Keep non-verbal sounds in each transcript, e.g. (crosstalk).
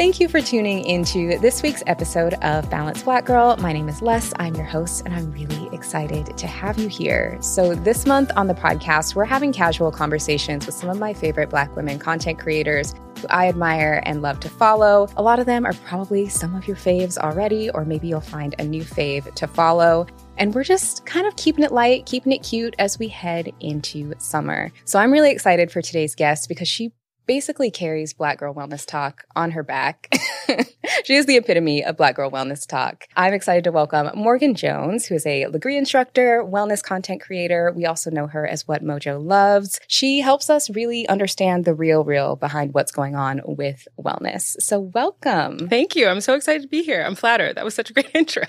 Thank you for tuning into this week's episode of Balanced Black Girl. My name is Les. I'm your host, and I'm really excited to have you here. So, this month on the podcast, we're having casual conversations with some of my favorite Black women content creators who I admire and love to follow. A lot of them are probably some of your faves already, or maybe you'll find a new fave to follow. And we're just kind of keeping it light, keeping it cute as we head into summer. So, I'm really excited for today's guest because she basically carries Black Girl Wellness Tok on her back. (laughs) she is the epitome of Black Girl Wellness Tok. I'm excited to welcome Morgan Jones, who is a Lagree instructor, wellness content creator. We also know her as What Mojo Loves. She helps us really understand the real, real behind what's going on with wellness. So, welcome. Thank you. I'm so excited to be here. I'm flattered. That was such a great (laughs) intro.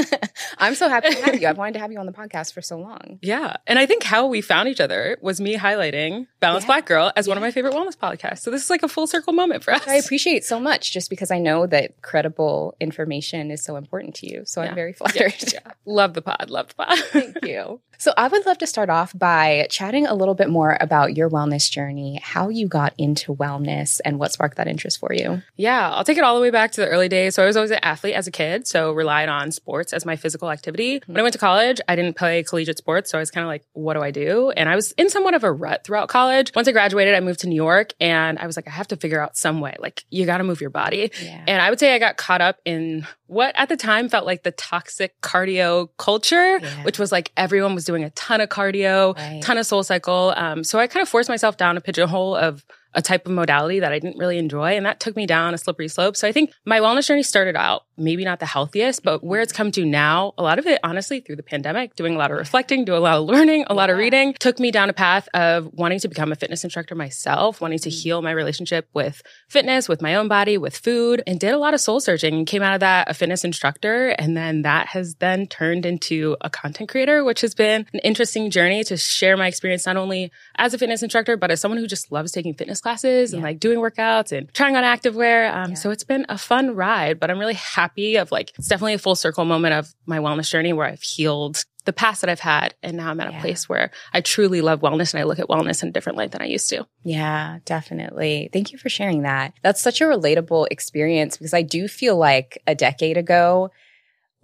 (laughs) I'm so happy to have you. I've wanted to have you on the podcast for so long. Yeah. And I think how we found each other was me highlighting Balanced Yeah. Black Girl as one of my favorite wellness podcasts. So this is like a full circle moment for us. I appreciate so much just because I know that credible information is so important to you. So Yeah. I'm very flattered. yeah. Love the pod. Love the pod. Thank (laughs) you. So I would love to start off by chatting a little bit more about your wellness journey, how you got into wellness and what sparked that interest for you. Yeah, I'll take it all the way back to the early days. So I was always an athlete as a kid, so relied on sports as my physical activity. Mm-hmm. When I went to college, I didn't play collegiate sports, so I was kind of like, what do I do? And I was in somewhat of a rut throughout college. Once I graduated, I moved to New York and I was like, I have to figure out some way. Like, you got to move your body. Yeah. And I would say I got caught up in what at the time felt like the toxic cardio culture, Yeah. which was like everyone was doing a ton of cardio, Right. ton of SoulCycle. Um, so I kind of forced myself down a pigeonhole of a type of modality that I didn't really enjoy. And that took me down a slippery slope. So I think my wellness journey started out maybe not the healthiest, but where it's come to now, a lot of it, honestly, through the pandemic, doing a lot of reflecting, doing a lot of learning, a lot of reading, took me down a path of wanting to become a fitness instructor myself, wanting to heal my relationship with fitness, with my own body, with food, and did a lot of soul searching and came out of that a fitness instructor. And then that has then turned into a content creator, which has been an interesting journey to share my experience, not only as a fitness instructor, but as someone who just loves taking fitness classes and like doing workouts and trying on activewear. Um, Yeah. So it's been a fun ride, but I'm really happy of like, it's definitely a full circle moment of my wellness journey where I've healed the past that I've had. And now I'm at Yeah. a place where I truly love wellness and I look at wellness in a different light than I used to. Yeah, definitely. Thank you for sharing that. That's such a relatable experience because I do feel like a decade ago,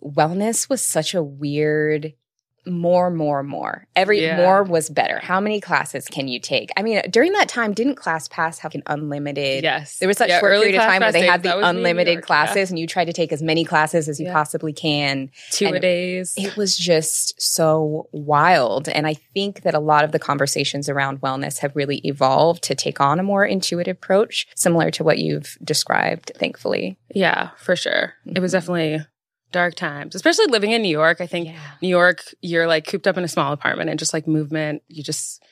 wellness was such a weird more, more, more. Every Yeah. more was better. How many classes can you take? I mean, during that time, didn't ClassPass have an unlimited? Yes. There was that Yeah, short period of time where they had days, the was me in New unlimited York, yeah. classes, and you tried to take as many classes as you Yeah. possibly can. Two and a days. It was just so wild. And I think that a lot of the conversations around wellness have really evolved to take on a more intuitive approach, similar to what you've described, thankfully. Yeah, for sure. It was Mhm. definitely dark times, especially living in New York. I think New York, you're like cooped up in a small apartment and just like movement, you just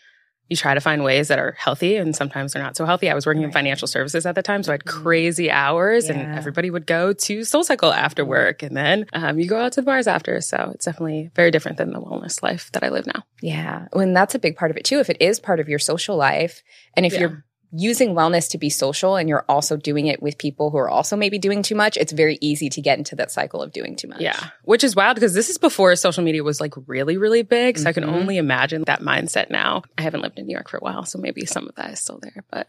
you try to find ways that are healthy and sometimes they're not so healthy. I was working in financial services at the time, so I had Mhm. crazy hours and everybody would go to SoulCycle after work and then um, you go out to the bars after. So it's definitely very different than the wellness life that I live now. Yeah. And that's a big part of it too. If it is part of your social life, and if Yeah. you're using wellness to be social and you're also doing it with people who are also maybe doing too much, it's very easy to get into that cycle of doing too much. Yeah, which is wild because this is before social media was like really, really big. So I can Mhm. only imagine that mindset now. I haven't lived in New York for a while, so maybe some of that is still there. But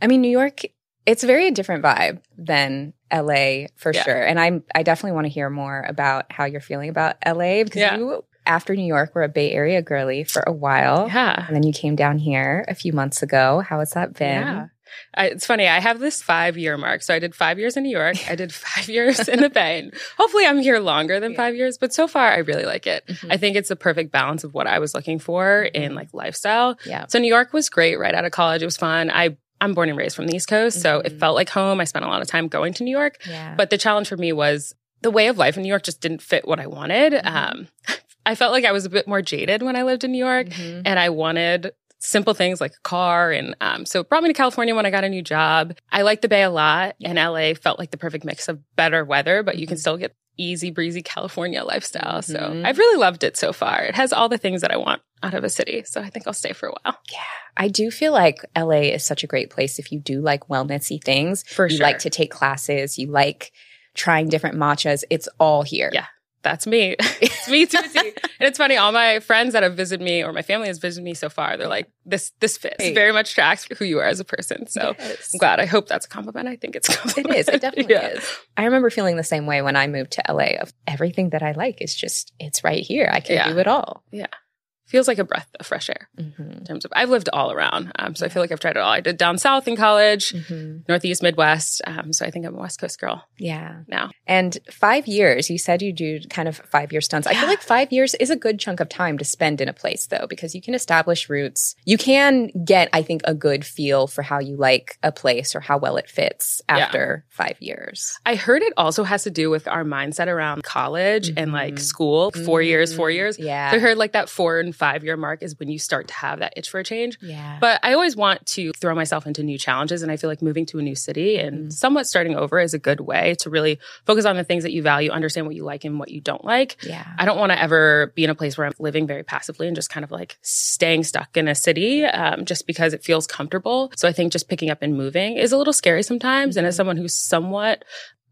I mean, New York It's very different vibe than LA for Yeah. sure. And I'm I definitely want to hear more about how you're feeling about LA because Yeah. you after New York were a Bay Area girly for a while. Yeah. And then you came down here a few months ago. How has that been? Yeah. I, it's funny. I have this five year mark. So I did five years in New York. I did (laughs) five years in the Bay. And hopefully I'm here longer than five years, but so far I really like it. Mhm. I think it's the perfect balance of what I was looking for in like lifestyle. Yeah. So New York was great right out of college. It was fun. I, I'm born and raised from the East Coast. So it Mhm. felt like home. I spent a lot of time going to New York. Yeah. But the challenge for me was the way of life in New York just didn't fit what I wanted. Mm-hmm. Um, (laughs) I felt like I was a bit more jaded when I lived in New York Mhm. and I wanted simple things like a car. And um, so it brought me to California when I got a new job. I liked the Bay a lot, and LA felt like the perfect mix of better weather, but you can still get easy breezy California lifestyle. So Mhm. I've really loved it so far. It has all the things that I want out of a city. So I think I'll stay for a while. Yeah. I do feel like LA is such a great place if you do like wellnessy things. For you sure. like to take classes, you like trying different matchas. It's all here. Yeah. That's me. (laughs) it's me to a T. And it's funny, all my friends that have visited me or my family has visited me so far, they're like, this this fits. Right. Very much tracks who you are as a person. So Yes. I'm glad. I hope that's a compliment. I think it's a It compliment. is. It (laughs) definitely Yeah. is. I remember feeling the same way when I moved to LA of everything that I like is just, it's right here. I can Yeah. do it all. Feels like a breath of fresh air Mm-hmm. in terms of I've lived all around. Um, so I feel like I've tried it all. I did down south in college, Mm-hmm. Northeast, Midwest. Um, so I think I'm a West Coast girl Yeah. now. And five years, you said you do kind of five year stunts. I feel like five years is a good chunk of time to spend in a place though, because you can establish roots. You can get, I think, a good feel for how you like a place or how well it fits Yeah. after five years. I heard it also has to do with our mindset around college and like Mhm. school, 4 years, four Mhm. years. Yeah. So I heard like that four and five year mark is when you start to have that itch for a change. yeah. But I always want to throw myself into new challenges. And I feel like moving to a new city and Mhm. somewhat starting over is a good way to really focus on the things that you value, understand what you like and what you don't like. yeah. I don't want to ever be in a place where I'm living very passively and just kind of like staying stuck in a city um, just because it feels comfortable. So I think just picking up and moving is a little scary sometimes. And as Mhm. someone who's somewhat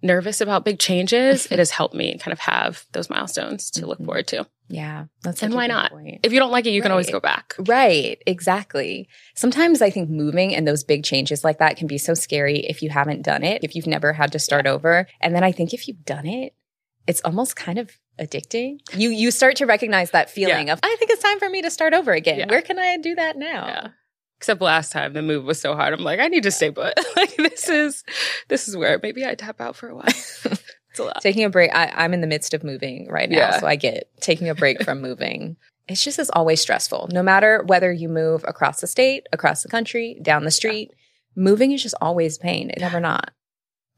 nervous about big changes, (laughs) it has helped me kind of have those milestones to look Mhm. forward to. Yeah. That's And why not? point. If you don't like it, you can always go back. Right, exactly. Sometimes I think moving and those big changes like that can be so scary if you haven't done it, if you've never had to start over. And then I think if you've done it, it's almost kind of addicting. You you start to recognize that feeling of I think it's time for me to start over again. Yeah. Where can I do that now? Yeah. Except last time the move was so hard. I'm like, I need to stay put. (laughs) like this is this is where maybe I tap out for a while. (laughs) it's a lot. Taking a break. I, I'm in the midst of moving right now, Yeah. so I get taking a break from moving. It's just as always stressful. No matter whether you move across the state, across the country, down the street, moving is just always pain. It never not.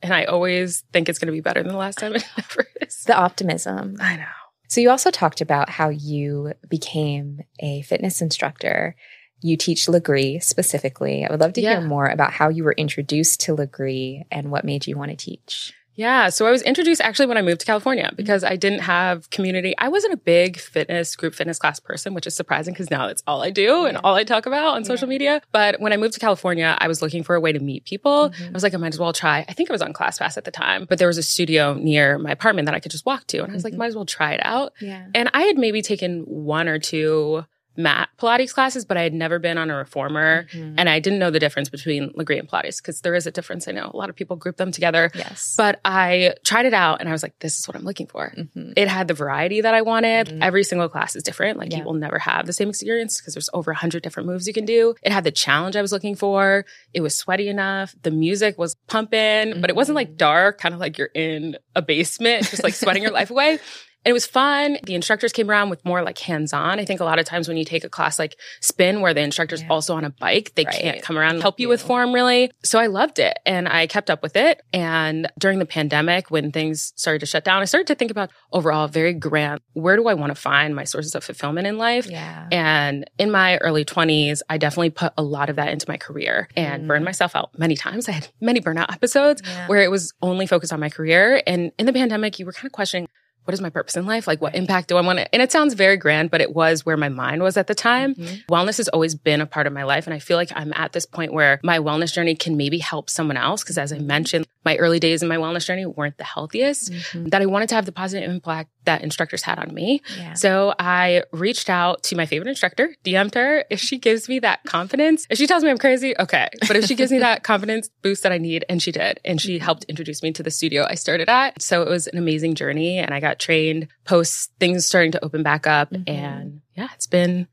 And I always think it's gonna be better than the last time. It (laughs) never is. The optimism. I know. So you also talked about how you became a fitness instructor. You teach Lagree specifically. I would love to Yeah. hear more about how you were introduced to Lagree and what made you want to teach. Yeah. So I was introduced actually when I moved to California because I didn't have community. I wasn't a big fitness, group fitness class person, which is surprising because now that's all I do and Yeah. all I talk about on Yeah. social media. But when I moved to California, I was looking for a way to meet people. Mhm. I was like, I might as well try. I think I was on ClassPass at the time, but there was a studio near my apartment that I could just walk to. And I was like, Mhm. might as well try it out. Yeah. And I had maybe taken one or two mat Pilates classes, but I had never been on a reformer. Mm-hmm. And I didn't know the difference between Lagree and Pilates because there is a difference. I know a lot of people group them together. yes. But I tried it out and I was like, this is what I'm looking for. Mhm. It had the variety that I wanted. Mhm. Every single class is different. Like Yeah. you will never have the same experience because there's over 100 different moves you can do. It had the challenge I was looking for. It was sweaty enough. The music was pumping, but it wasn't like dark, kind of like you're in a basement, just like sweating your life away. (laughs) And it was fun. The instructors came around with more like hands on. I think a lot of times when you take a class like spin, where the instructor's Yeah. also on a bike, they Right. can't come around and Help you with form really. So I loved it and I kept up with it. And during the pandemic, when things started to shut down, I started to think about overall very grand where do I want to find my sources of fulfillment in life? Yeah. And in my early 20s, I definitely put a lot of that into my career and Mm. burned myself out many times. I had many burnout episodes Yeah. where it was only focused on my career. And in the pandemic, you were kind of questioning, what is my purpose in life? Like, what impact do I want to? And it sounds very grand, but it was where my mind was at the time. Mhm. Wellness has always been a part of my life. And I feel like I'm at this point where my wellness journey can maybe help someone else. Cause as I mentioned, my early days in my wellness journey weren't the healthiest, Mhm. that I wanted to have the positive impact that instructors had on me. Yeah. So I reached out to my favorite instructor, DM'd her. If she gives me that confidence, if she tells me I'm crazy, okay. But if she gives me that confidence boost that I need, and she did, and she helped introduce me to the studio I started at. So it was an amazing journey and I got trained post things starting to open back up. Mhm. And yeah, it's been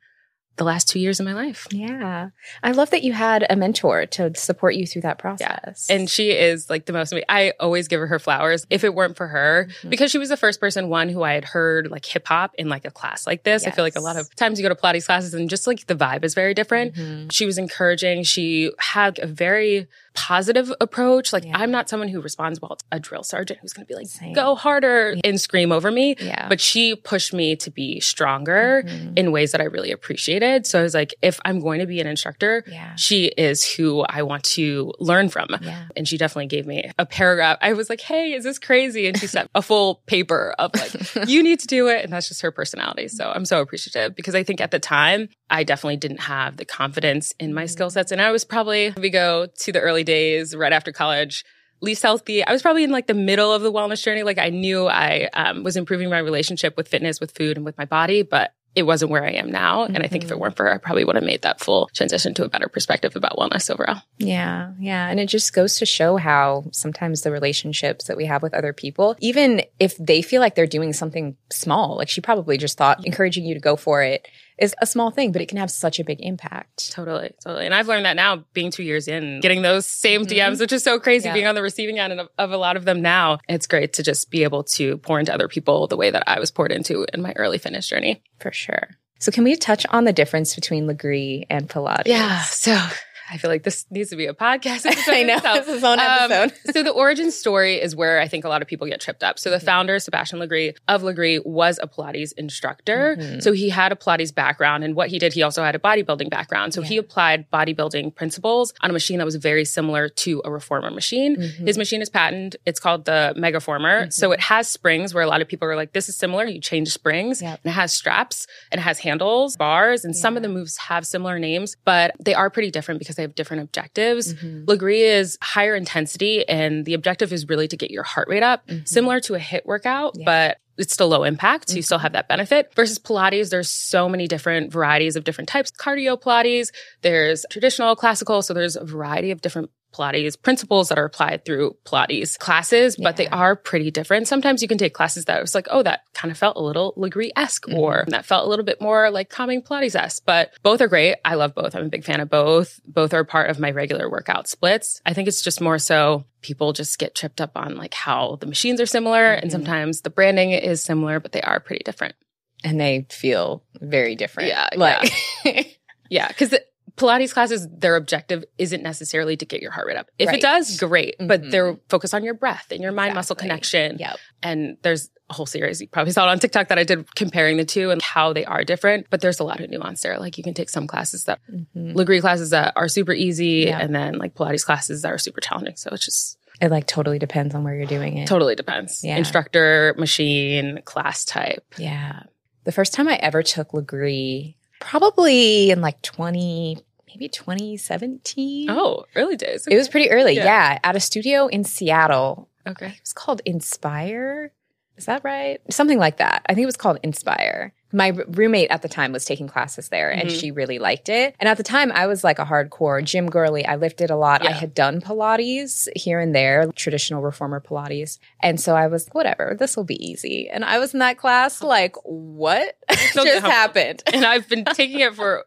the last two years of my life. Yeah. I love that you had a mentor to support you through that process. Yes, And she is like the most, I always give her her flowers. If it weren't for her, Mhm. because she was the first person, one who I had heard like hip hop in like a class like this. I feel like a lot of times you go to Pilates classes and just like the vibe is very different. Mhm. She was encouraging. She had a very positive approach. Like Yeah. I'm not someone who responds well to a drill sergeant who's going to be like, Same. go harder and scream over me. Yeah. But she pushed me to be stronger Mhm. in ways that I really appreciated. So I was like, if I'm going to be an instructor, Yeah. she is who I want to learn from. Yeah. And she definitely gave me a paragraph. I was like, hey, is this crazy? And she sent a full paper of like, (laughs) you need to do it. And that's just her personality. So I'm so appreciative because I think at the time, I definitely didn't have the confidence in my skill sets. And I was probably, we go to the early days right after college. Least healthy. I was probably in like the middle of the wellness journey. Like I knew I um, was improving my relationship with fitness, with food, and with my body, but it wasn't where I am now. And I think if it weren't for her, I probably would have made that full transition to a better perspective about wellness overall. Yeah, yeah. And it just goes to show how sometimes the relationships that we have with other people, even if they feel like they're doing something small, like she probably just thought encouraging you to go for it is a small thing, but it can have such a big impact. Totally, totally. And I've learned that now being two years in, getting those same mm-hmm. DMs, which is so crazy Yeah. being on the receiving end of, of a lot of them now. It's great to just be able to pour into other people the way that I was poured into in my early fitness journey. For sure. So can we touch on the difference between Lagree and Pilates? Yeah. So I feel like this needs to be a podcast (laughs) episode. I know. It's its own Um, episode. (laughs) so the origin story is where I think a lot of people get tripped up. So the Mm-hmm. founder, Sebastian Lagree of Lagree, was a Pilates instructor. Mhm. So he had a Pilates background. And what he did, he also had a bodybuilding background. So he applied bodybuilding principles on a machine that was very similar to a reformer machine. Mhm. His machine is patented. It's called the Megaformer. So it has springs where a lot of people are like, this is similar. You change springs. Yep. And it has straps and it has handles, bars, and some of the moves have similar names, but they are pretty different because they have different objectives. Mhm. Lagree is higher intensity and the objective is really to get your heart rate up, Mhm. similar to a HIIT workout, Yeah. but it's still low impact. So you Mm-hmm. still have that benefit. Versus Pilates, there's so many different varieties of different types. Cardio Pilates, there's traditional, classical. So there's a variety of different Pilates principles that are applied through Pilates classes, but they are pretty different. Sometimes you can take classes that was like, oh, that kind of felt a little Lagree esque, Mm-hmm. or that felt a little bit more like calming Pilates esque. But both are great. I love both. I'm a big fan of both. Both are part of my regular workout splits. I think it's just more so people just get tripped up on like how the machines are similar, and Mhm. sometimes the branding is similar, but they are pretty different. And they feel very different. Yeah, Like, Yeah, (laughs) because Pilates classes, their objective isn't necessarily to get your heart rate up. If Right. it does, great, but Mhm. they're focused on your breath and your mind muscle connection. Yep. And there's a whole series you probably saw it on TikTok that I did comparing the two and how they are different. But there's a lot of nuance there. Like you can take some classes that Mhm. Lagree classes that are super easy, Yeah. and then like Pilates classes that are super challenging. So it's just It like totally depends on where you're doing it. totally depends. Yeah. Instructor, machine, class type. Yeah. The first time I ever took Lagree, probably in like 20, maybe 2017. Oh, early days. It was pretty early. Yeah. Yeah. At a studio in Seattle. okay. It was called Inspire. Is that right? Something like that. I think it was called Inspire. My r- roommate at the time was taking classes there and Mhm. she really liked it. And at the time, I was like a hardcore gym girly. I lifted a lot. I had done Pilates here and there, traditional reformer Pilates. And so I was, whatever, this will be easy. And I was in that class like, what (laughs) just happened? (laughs) and I've been (laughs) taking it for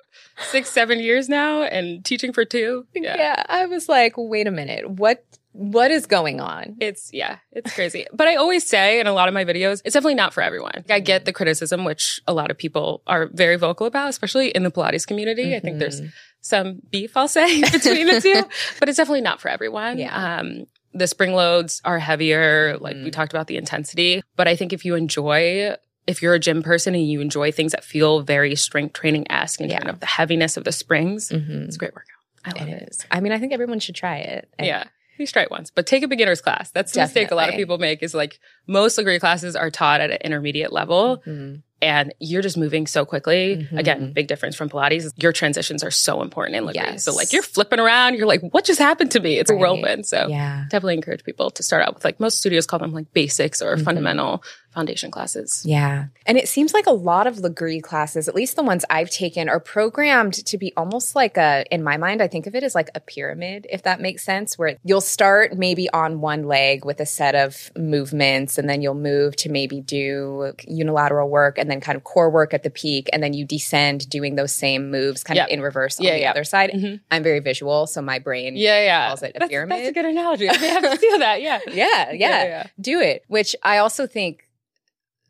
six, seven years now and teaching for two. Yeah. I was like, wait a minute, what what is going on? It's yeah, it's crazy. But I always say in a lot of my videos, it's definitely not for everyone. I get the criticism, which a lot of people are very vocal about, especially in the Pilates community. I think there's Mhm. some beef, I'll say, (laughs) between the two, (laughs) but it's definitely not for everyone. Yeah. Um, the spring loads are heavier, like we Mhm. talked about the intensity. But I think if you enjoy if you're a gym person and you enjoy things that feel very strength training esque and Yeah. kind of the heaviness of the springs, Mhm. it's a great workout. I love It. I mean, I think everyone should try it. And Yeah. Try it once, but take a beginner's class. That's the mistake a lot of people make is like most Lagree classes are taught at an intermediate level Mhm. and you're just moving so quickly. Mhm. Again, big difference from Pilates. Your transitions are so important in Lagree. Yes. So like you're flipping around, you're like, what just happened to me? It's a whirlwind. So Yeah. definitely encourage people to start out with like most studios call them like basics or Mhm. fundamental foundation classes. Yeah. And it seems like a lot of Lagree classes, at least the ones I've taken, are programmed to be almost like a, in my mind, I think of it as like a pyramid, if that makes sense, where you'll start maybe on one leg with a set of movements, and then you'll move to maybe do unilateral work and then kind of core work at the peak, and then you descend doing those same moves kind of in reverse on the yeah. other side. Mhm. I'm very visual, so my brain Yeah, yeah. calls it a that's, pyramid. That's a good analogy. I may have to steal that. (laughs) Yeah. yeah, yeah, yeah. do it. Which I also think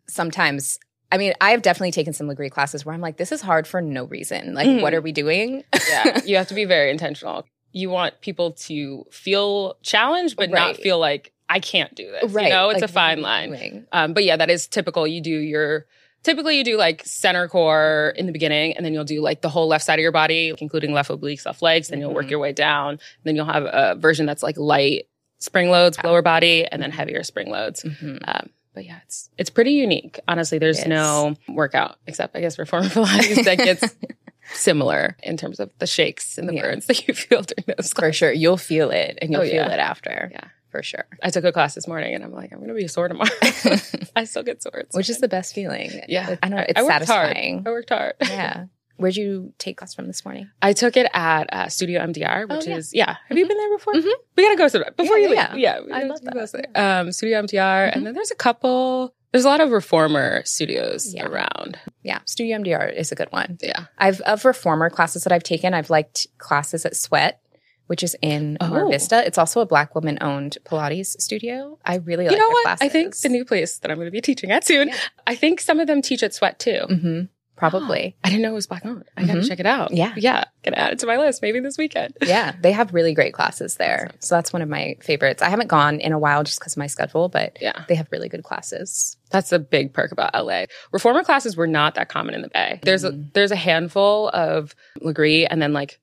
sometimes. I mean, I've definitely taken some Lagree classes where I'm like, this is hard for no reason. Like, Mhm. what are we doing? yeah, you have to be (laughs) very intentional. You want people to feel challenged, but not feel like I can't do this. right. You know, it's like, a fine line. Um, but yeah, that is typical. You do your typically you do like center core in the beginning, and then you'll do like the whole left side of your body, including left obliques, left legs. Then you'll work Mhm. your way down. Then you'll have a version that's like light spring loads, Yeah. lower body, and then Mhm. heavier spring loads. Mhm. Um, but yeah, it's it's pretty unique. Honestly, there's no workout except I guess reformer (laughs) Pilates that gets (laughs) similar in terms of the shakes and the Yeah. burns (laughs) that you feel during those For sure. You'll feel it and you'll Oh, feel it after. Yeah. For sure. I took a class this morning and I'm like, I'm gonna be sore tomorrow. I still get sore. Which is the best feeling. yeah. I know. It's I satisfying. Hard. I worked hard. Yeah. Where'd you take class from this morning? I took it at uh, Studio MDR, Oh, which yeah. is yeah. Have you been there before? Mhm. We gotta go sometime before Yeah, you leave. yeah. Yeah, we I love that. say- Um, Studio MDR, Mhm. and then there's a couple. There's a lot of reformer studios Yeah. around. Yeah. Studio MDR is a good one. Yeah. I've of reformer classes that I've taken, I've liked classes at Sweat, which is in Mar Oh. Vista. It's also a black woman owned Pilates studio. I really like you know their what? classes. I think the new place that I'm going to be teaching at soon. Yeah. I think some of them teach at Sweat too. hmm Probably. (gasps) I didn't know it was black owned. I got to Mhm. check it out. Yeah. yeah. Gonna add it to my list maybe this weekend. (laughs) yeah, they have really great classes there. So that's one of my favorites. I haven't gone in a while just because of my schedule, but Yeah, they have really good classes. that's a big perk about LA. Reformer classes were not that common in the Bay. There's a Mhm. there's a handful of Lagree and then like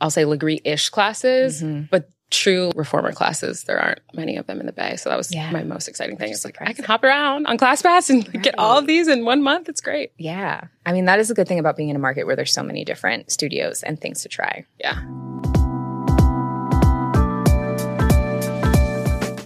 I'll say Lagree ish classes, Mhm. but true reformer classes there aren't many of them in the Bay. So that was Yeah. my most exciting thing. It's like I can hop around on ClassPass and (laughs) get all of these in one month. It's great. Yeah. I mean, that is a good thing about being in a market where there's so many different studios and things to try. Yeah.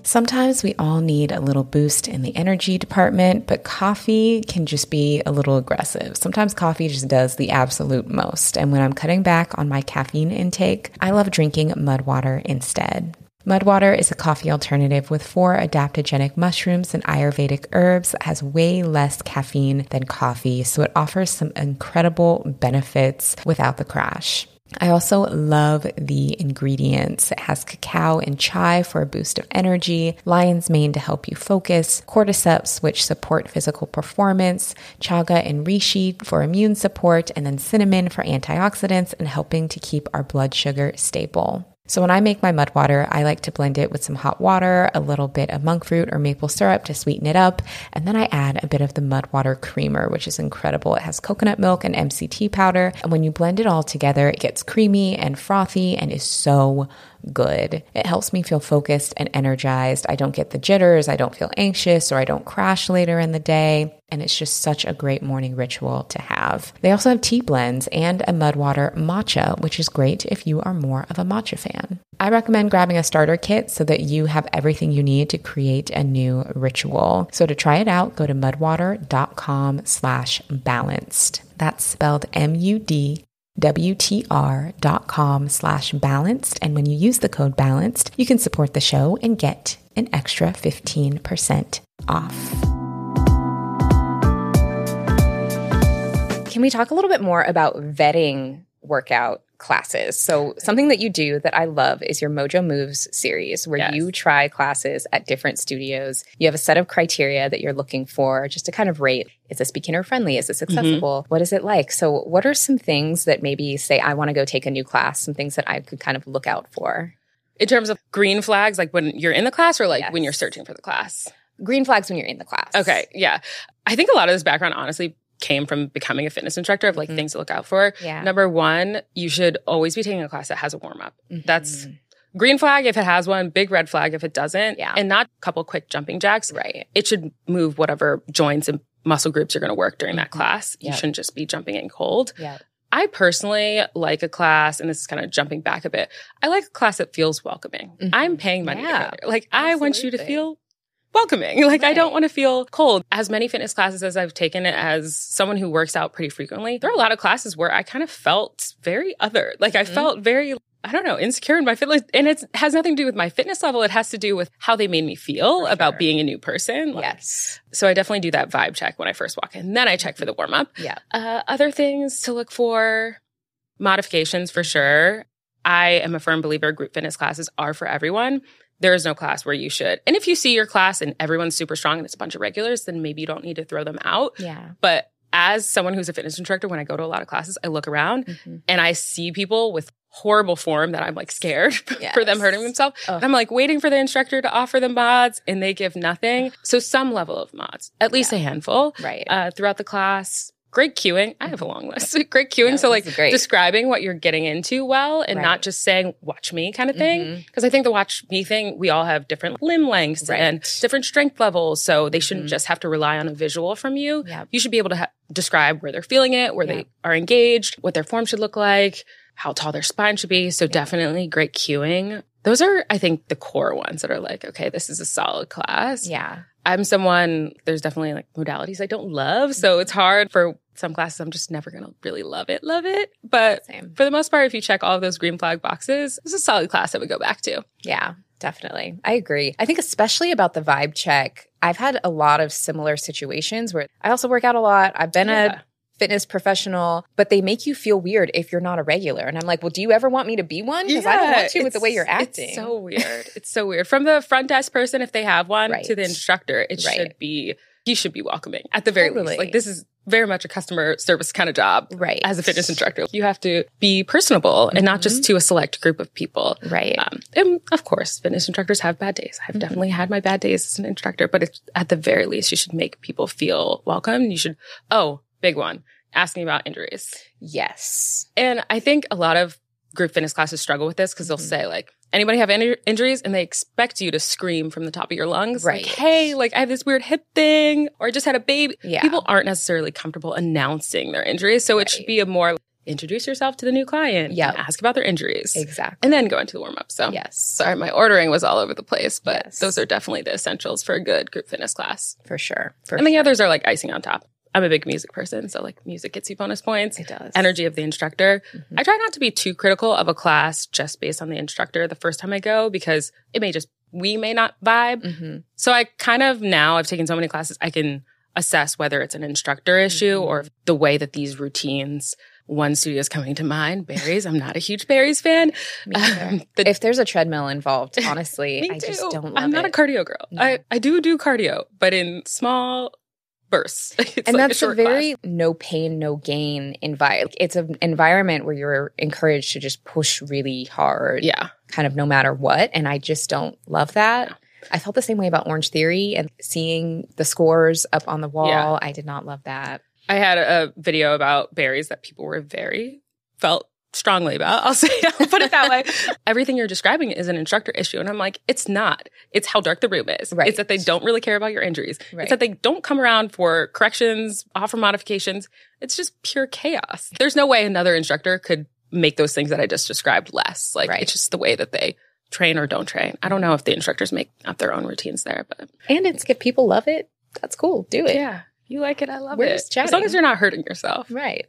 Sometimes we all need a little boost in the energy department, but coffee can just be a little aggressive. Sometimes coffee just does the absolute most. And when I'm cutting back on my caffeine intake, I love drinking mud water instead. Mudwater is a coffee alternative with four adaptogenic mushrooms and Ayurvedic herbs that has way less caffeine than coffee, so it offers some incredible benefits without the crash. I also love the ingredients. It has cacao and chai for a boost of energy, lion's mane to help you focus, cordyceps, which support physical performance, chaga and reishi for immune support, and then cinnamon for antioxidants and helping to keep our blood sugar stable. So when I make my mud water, I like to blend it with some hot water, a little bit of monk fruit or maple syrup to sweeten it up, and then I add a bit of the mud water creamer, which is incredible. It has coconut milk and MCT powder, and when you blend it all together, it gets creamy and frothy and is so good. It helps me feel focused and energized. I don't get the jitters, I don't feel anxious, or I don't crash later in the day. And it's just such a great morning ritual to have. They also have tea blends and a Mudwater matcha, which is great if you are more of a matcha fan. I recommend grabbing a starter kit so that you have everything you need to create a new ritual. So to try it out, go to mudwater.com slash balanced. That's spelled M-U-D WTR.com slash balanced. And when you use the code balanced, you can support the show and get an extra 15% off. Can we talk a little bit more about vetting workout classes? So, something that you do that I love is your Mojo Moves series, where Yes. you try classes at different studios. You have a set of criteria that you're looking for just to kind of rate is this beginner friendly? Is this mm-hmm. accessible? What is it like? So, what are some things that maybe say I want to go take a new class, some things that I could kind of look out for? In terms of green flags, like when you're in the class or like Yes. when you're searching for the class? Green flags when you're in the class. Okay. Yeah. I think a lot of this background honestly came from becoming a fitness instructor of like Mhm. things to look out for. Yeah. Number one, you should always be taking a class that has a warm up. That's Mhm. green flag if it has one, big red flag if it doesn't. Yeah. And not a couple quick jumping jacks. Right. It should move whatever joints and muscle groups you're going to work during that class. You Yep. shouldn't just be jumping in cold. Yeah. I personally like a class, and this is kind of jumping back a bit. I like a class that feels welcoming. Mhm. I'm paying money Yeah. to go there. Like I want you to feel welcoming. Like I don't want to feel cold. As many fitness classes as I've taken it as someone who works out pretty frequently, there are a lot of classes where I kind of felt very other. Like I Mhm. felt very I don't know, insecure in my fitness. And it has nothing to do with my fitness level. It has to do with how they made me feel about being a new person. Like, yes. So I definitely do that vibe check when I first walk in. Then I check for the warm up. Yeah. Uh, other things to look for modifications for sure. I am a firm believer group fitness classes are for everyone. There is no class where you should. And if you see your class and everyone's super strong and it's a bunch of regulars, then maybe you don't need to throw them out. Yeah. But as someone who's a fitness instructor, when I go to a lot of classes, I look around Mhm. and I see people with horrible form that I'm like scared (laughs) for them hurting themselves. Ugh. And I'm like waiting for the instructor to offer them mods and they give nothing. So some level of mods, at least a handful Right. uh, throughout the class. Great cueing. I have a long list. (laughs) Great cueing. No, so like describing what you're getting into well and Right. not just saying watch me kind of thing. Because I think the watch me thing, we all have different limb lengths Right. and different strength levels. So they shouldn't Mhm. just have to rely on a visual from you. Yep. You should be able to ha- describe where they're feeling it, where Yeah. they are engaged, what their form should look like, how tall their spine should be. So definitely great cueing. Those are, I think, the core ones that are like, okay, this is a solid class. Yeah. I'm someone, there's definitely like modalities I don't love. So it's hard for some classes. I'm just never going to really love it, love it. But Same. for the most part, if you check all of those green flag boxes, it's a solid class I would go back to. Yeah, definitely. I agree. I think especially about the vibe check, I've had a lot of similar situations where I also work out a lot. I've been Yeah. a fitness professional, but they make you feel weird if you're not a regular. And I'm like, well, do you ever want me to be one? Because I don't want to with the way you're acting. It's so weird. it's so weird. From the front desk person, if they have one, Right. to the instructor, it Right. should be, he should be welcoming at the very Totally. least. Like this is very much a customer service kind of job. Right. As a fitness instructor, you have to be personable and not just to a select group of people. Right. Um, and of course, fitness instructors have bad days. I've definitely had my bad days as an instructor, but it's, at the very least, you should make people feel welcome. You should, oh, big one, asking about injuries. yes. And I think a lot of group fitness classes struggle with this because they'll Mhm. say like, anybody have any injuries? And they expect you to scream from the top of your lungs. Right. Like, hey, like I have this weird hip thing or I just had a baby. Yeah. People aren't necessarily comfortable announcing their injuries. So it should be a more introduce yourself to the new client. Yeah. Ask about their injuries. Exactly. And then go into the warm up. So yes. sorry, my ordering was all over the place, but Yes. those are definitely the essentials for a good group fitness class. For sure. For and the others are like icing on top. I'm a big music person, so like music gets you bonus points. It does. Energy of the instructor. Mhm. I try not to be too critical of a class just based on the instructor the first time I go because it may just we may not vibe. hmm So I kind of now I've taken so many classes I can assess whether it's an instructor issue Mm-hmm. or the way that these routines. One studio is coming to mind, Barry's. I'm not a huge Barry's fan. (laughs) Um, the if there's a treadmill involved, honestly, (laughs) I just don't love I'm not it. a cardio girl. No. I, I do do cardio, but in small bursts. (laughs) It's and like that's a, a, very class. no pain, no gain environment. It's an environment where you're encouraged to just push really hard, yeah. kind of no matter what. And I just don't love that. I felt the same way about Orange Theory and seeing the scores up on the wall. Yeah. I did not love that. I had a video about Barry's that people were very felt strongly about. I'll (laughs) say, I'll put it that way. Everything you're describing is an instructor issue. And I'm like, it's not. It's how dark the room is. Right. It's that they don't really care about your injuries. Right. It's that they don't come around for corrections, offer modifications. It's just pure chaos. There's no way another instructor could make those things that I just described less. Like Right. it's just the way that they train or don't train. I don't know if the instructors make up their own routines there, but And it's if people love it, that's cool. Do it. yeah, you like it. I love We're it. As long as you're not hurting yourself, Right.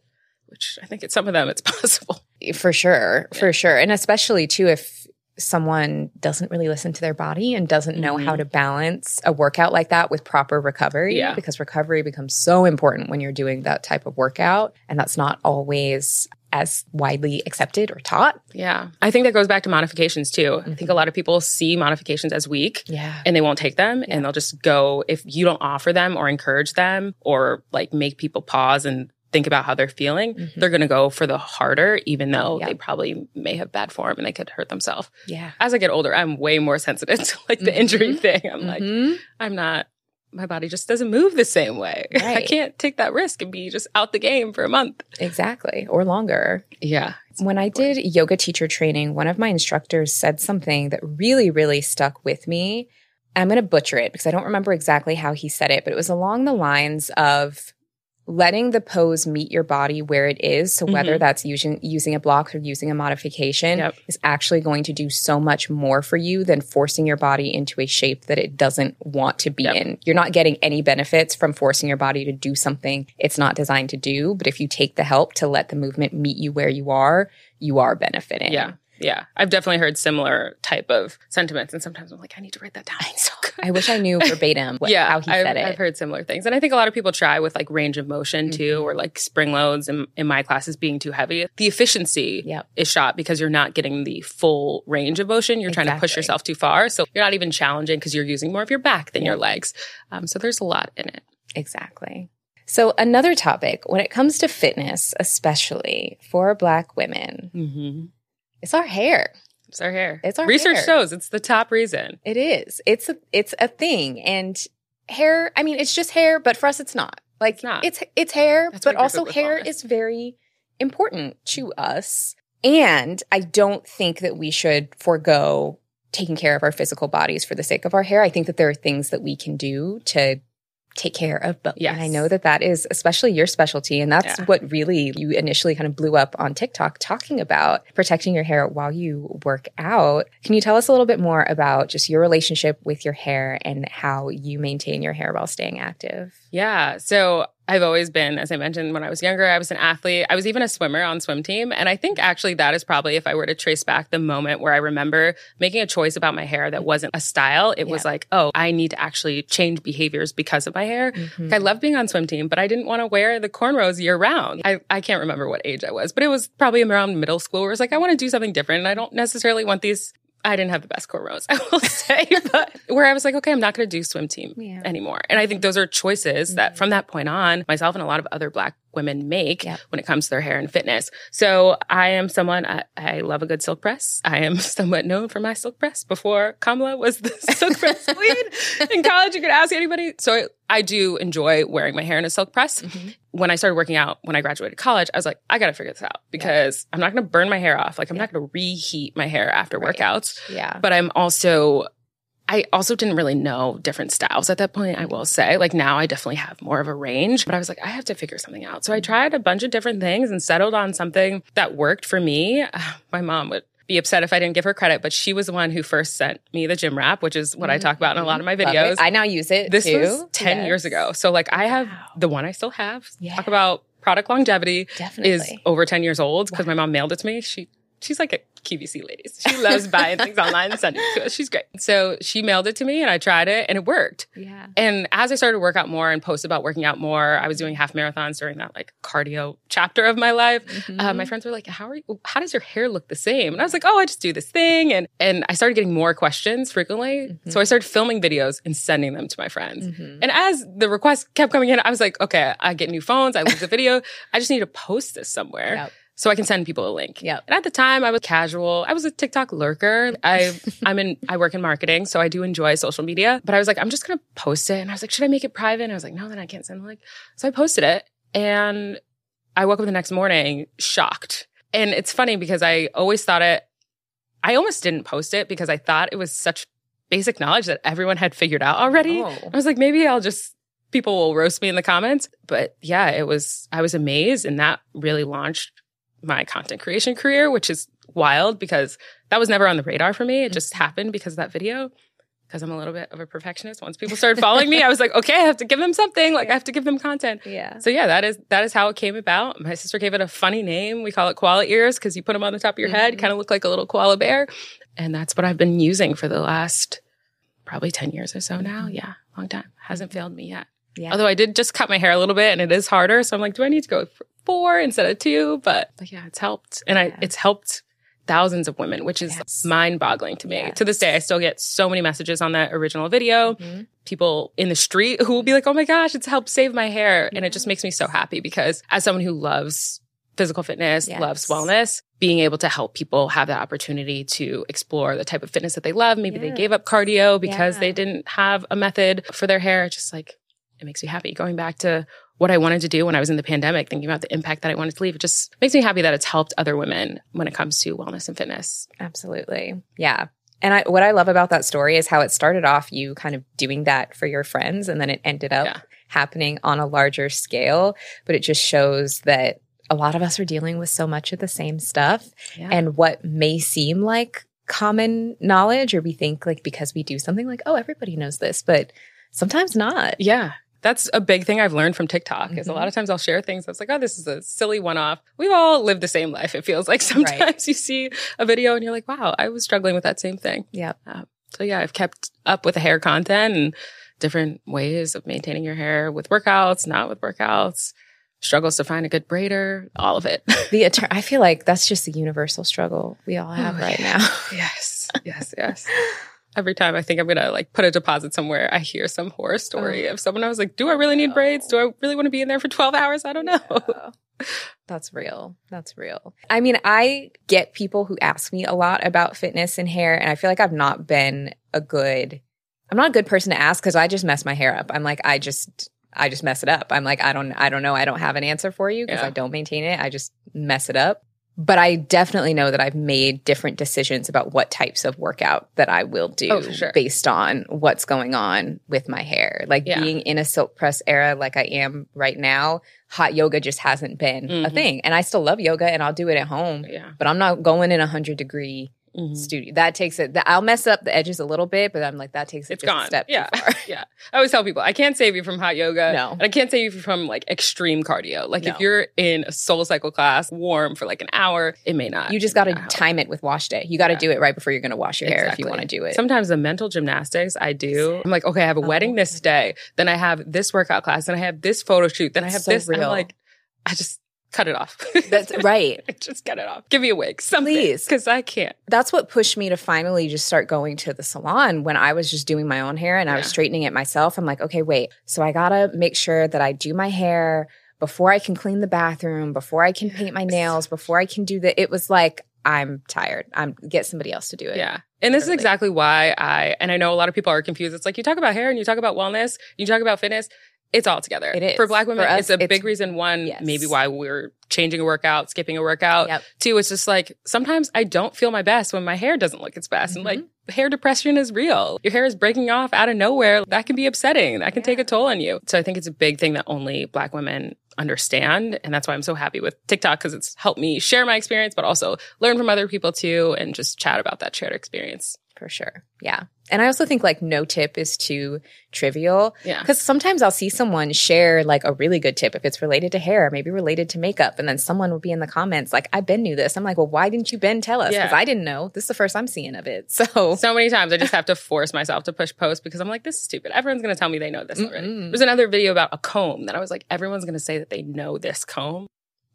which I think at some of them it's (laughs) possible. For sure. For sure. And especially too, if someone doesn't really listen to their body and doesn't know how mm-hmm. to balance a workout like that with proper recovery. Yeah. Because recovery becomes so important when you're doing that type of workout. And that's not always as widely accepted or taught. Yeah. I think that goes back to modifications too. I think mm-hmm. a lot of people see modifications as weak Yeah. and they won't take them and they'll just go if you don't offer them or encourage them or like make people pause and think about how they're feeling, they're going to go for the harder even though Yep. they probably may have bad form and they could hurt themselves. Yeah. As I get older, I'm way more sensitive (laughs) to like the injury thing. I'm like, Mhm. I'm not my body just doesn't move the same way. (laughs) I can't take that risk and be just out the game for a month. Exactly. Or longer. Yeah. When I did yoga teacher training, one of my instructors said something that really, really stuck with me. I'm going to butcher it because I don't remember exactly how he said it, but it was along the lines of letting the pose meet your body where it is. So whether mm-hmm. that's using using a block or using a modification Yep. is actually going to do so much more for you than forcing your body into a shape that it doesn't want to be Yep. in. You're not getting any benefits from forcing your body to do something it's not designed to do, but if you take the help to let the movement meet you where you are, you are benefiting. Yeah. Yeah. I've definitely heard similar type of sentiments. And sometimes I'm like, I need to write that down. So. (laughs) I wish I knew verbatim what, yeah, how he I've, said it. I've heard similar things. And I think a lot of people try with like range of motion too, or like spring loads in, in my classes being too heavy. The efficiency Yep. is shot because you're not getting the full range of motion. You're trying to push yourself too far. So you're not even challenging because you're using more of your back than your legs. Um, so there's a lot in it. Exactly. So, another topic when it comes to fitness, especially for Black women, Mm-hmm. It's our hair. It's our hair. It's our Research hair. shows it's the top reason. It is. It's a it's a thing, and hair. I mean, it's just hair, but for us, it's not. Like It's not. it's it's hair, That's but also hair wellness. is very important to us. And I don't think that we should forego taking care of our physical bodies for the sake of our hair. I think that there are things that we can do to take care of both. Yes. And I know that that is especially your specialty. And that's Yeah. what really you initially kind of blew up on TikTok talking about protecting your hair while you work out. Can you tell us a little bit more about just your relationship with your hair and how you maintain your hair while staying active? Yeah. So I've always been, as I mentioned, when I was younger, I was an athlete. I was even a swimmer on swim team. And I think actually that is probably, if I were to trace back the moment where I remember making a choice about my hair that wasn't a style, it was like, oh, I need to actually change behaviors because of my hair. Mm-hmm. Like, I love being on swim team, but I didn't want to wear the cornrows year round. I, I can't remember what age I was, but it was probably around middle school where it's like, I want to do something different. And I don't necessarily want these. I didn't have the best cornrows, (laughs) I will say, (laughs) but where I was like, okay, I'm not going to do swim team Yeah. anymore. And I think those are choices that from that point on, myself and a lot of other Black women make Yep. when it comes to their hair and fitness. So I am someone, I, I love a good silk press. I am (laughs) somewhat known for my silk press before Kamala was the (laughs) silk press (laughs) queen in college. You could ask anybody. So I, I do enjoy wearing my hair in a silk press. Mm-hmm. When I started working out, when I graduated college, I was like, I got to figure this out because I'm not going to burn my hair off. Like I'm not going to reheat my hair after workouts Yeah. but I'm also I also didn't really know different styles at that point, I will say. Like now I definitely have more of a range, but I was like, I have to figure something out. So I tried a bunch of different things and settled on something that worked for me. (sighs) My mom would be upset if I didn't give her credit, but she was the one who first sent me the gym wrap, which is what I talk about in a lot of my mm-hmm. videos. I now use it This too. was 10 years ago. So like I have the one I still have. Yeah. Talk about product longevity Definitely. is over 10 years old because my mom mailed it to me. She she's like a QVC lady. She loves (laughs) buying things online and sending it to us. She's great. So she mailed it to me and I tried it and it worked. Yeah. And as I started to work out more and post about working out more, I was doing half marathons during that like cardio chapter of my life. Mm-hmm. Uh, my friends were like, "How are you? How does your hair look the same?" And I was like, "Oh, I just do this thing." And and I started getting more questions frequently. Mm-hmm. So I started filming videos and sending them to my friends. And as the requests kept coming in, I was like, "Okay, I get new phones. I lose the video. I just need to post this somewhere." Yep. So I can send people a link. Yeah. And at the time I was casual. I was a TikTok lurker. I (laughs) I'm in I work in marketing, so I do enjoy social media. But I was like, I'm just gonna post it. And I was like, should I make it private? And I was like, no, then I can't send the link. So I posted it and I woke up the next morning shocked. And it's funny because I always thought it I almost didn't post it because I thought it was such basic knowledge that everyone had figured out already. Oh. I was like, maybe I'll just people will roast me in the comments. But yeah, it was I was amazed and that really launched my content creation career, which is wild because that was never on the radar for me. It mm-hmm. just happened because of that video. Because I'm a little bit of a perfectionist. Once people started following me, I was like, okay, I have to give them something. Like I have to give them content. Yeah. So yeah, that is that is how it came about. My sister gave it a funny name. We call it koala ears because you put them on the top of your head, mm-hmm. kind of look like a little koala bear, and that's what I've been using for the last probably ten years or so now. Mm-hmm. Yeah, long time. Hasn't failed me yet. Yeah. Although I did just cut my hair a little bit, and it is harder. So I'm like, do I need to go for four instead of two? But, but yeah, it's helped, and I it's helped thousands of women, which is Yes. mind boggling to me. Yes. To this day, I still get so many messages on that original video. Mm-hmm. People in the street who will be like, oh my gosh, it's helped save my hair. And it just makes me so happy because as someone who loves physical fitness, Yes. loves wellness, being able to help people have the opportunity to explore the type of fitness that they love. Maybe they gave up cardio because Yeah. they didn't have a method for their hair. Just like it makes me happy. Going back to what I wanted to do when I was in the pandemic, thinking about the impact that I wanted to leave, it just makes me happy that it's helped other women when it comes to wellness and fitness. Absolutely. Yeah. And I, what I love about that story is how it started off you kind of doing that for your friends and then it ended up Yeah. happening on a larger scale. But it just shows that a lot of us are dealing with so much of the same stuff. Yeah. And what may seem like common knowledge, or we think like because we do something like, oh, everybody knows this, but sometimes not. Yeah. That's a big thing I've learned from TikTok is a lot mm-hmm. of times I'll share things I was like, oh, this is a silly one off. We've all lived the same life. It feels like (laughs) sometimes you see a video and you're like, wow, I was struggling with that same thing. Yep. Um, so yeah, I've kept up with the hair content and different ways of maintaining your hair with workouts, not with workouts, struggles to find a good braider, all of it. (laughs) The etern- I feel like that's just a universal struggle we all have Oh, right yeah. now. yes, yes, yes. (laughs) Every time I think I'm gonna like put a deposit somewhere, I hear some horror story oh. of someone I was like, do I really need braids? Do I really want to be in there for 12 hours? I don't know. Yeah. That's real. That's real. I mean, I get people who ask me a lot about fitness and hair, and I feel like I've not been a good, I'm not a good person to ask because I just mess my hair up. I'm like, I just, I just mess it up. I'm like, I don't, I don't know. I don't have an answer for you because Yeah. I don't maintain it. I just mess it up. But I definitely know that I've made different decisions about what types of workout that I will do Oh, sure. based on what's going on with my hair. Like Yeah. being in a silk press era like I am right now, hot yoga just hasn't been a Mhm. thing. And I still love yoga and I'll do it at home, Yeah. but I'm not going in a 100 degree Mhm. studio. That takes it, I'll mess up the edges a little bit, but I'm like, that takes it It's gone. a step yeah. too far. (laughs) yeah. I always tell people I can't save you from hot yoga. No. And I can't save you from like extreme cardio. Like No. if you're in a SoulCycle class warm for like an hour, it may not. You just got to time it with wash day. You got to Yeah. do it right before you're going to wash your hair if you want to do it. Sometimes the mental gymnastics I do, I'm like, okay, I have a wedding this day, then I have this workout class, then I have this photo shoot, then I have so this. and I'm like, I just cut it off. (laughs) That's right. (laughs) just cut it off. Give me a wig, something, Please. because I can't. that's what pushed me to finally just start going to the salon when I was just doing my own hair and I was straightening it myself. I'm like, okay, wait. So I got to make sure that I do my hair before I can clean the bathroom, before I can paint my nails, before I can do the it was like I'm tired. I'm get somebody else to do it. Yeah. And this is exactly why I, and I know a lot of people are confused. It's like you talk about hair and you talk about wellness, you talk about fitness. It's all together. It is. For black women, For us, it's a it's- big reason. One, Yes. maybe why we're changing a workout, skipping a workout. Yep. Two, it's just like sometimes I don't feel my best when my hair doesn't look its best. And like Mm-hmm. hair depression is real. Your hair is breaking off out of nowhere. That can be upsetting. That can take a toll on you. So I think it's a big thing that only black women understand. And that's why I'm so happy with TikTok because it's helped me share my experience, but also learn from other people too and just chat about that shared experience. For sure. Yeah. And I also think like no tip is too trivial. Yeah. Because sometimes I'll see someone share like a really good tip if it's related to hair, maybe related to makeup. And then someone will be in the comments like, I Ben knew this. I'm like, well, why didn't you Ben tell us? Because Yeah. I didn't know. This is the first I'm seeing of it. (laughs) So So many times I just have to force myself to push post because I'm like, this is stupid. Everyone's going to tell me they know this already. Mm-mm. There's another video about a comb that I was like, everyone's going to say that they know this comb.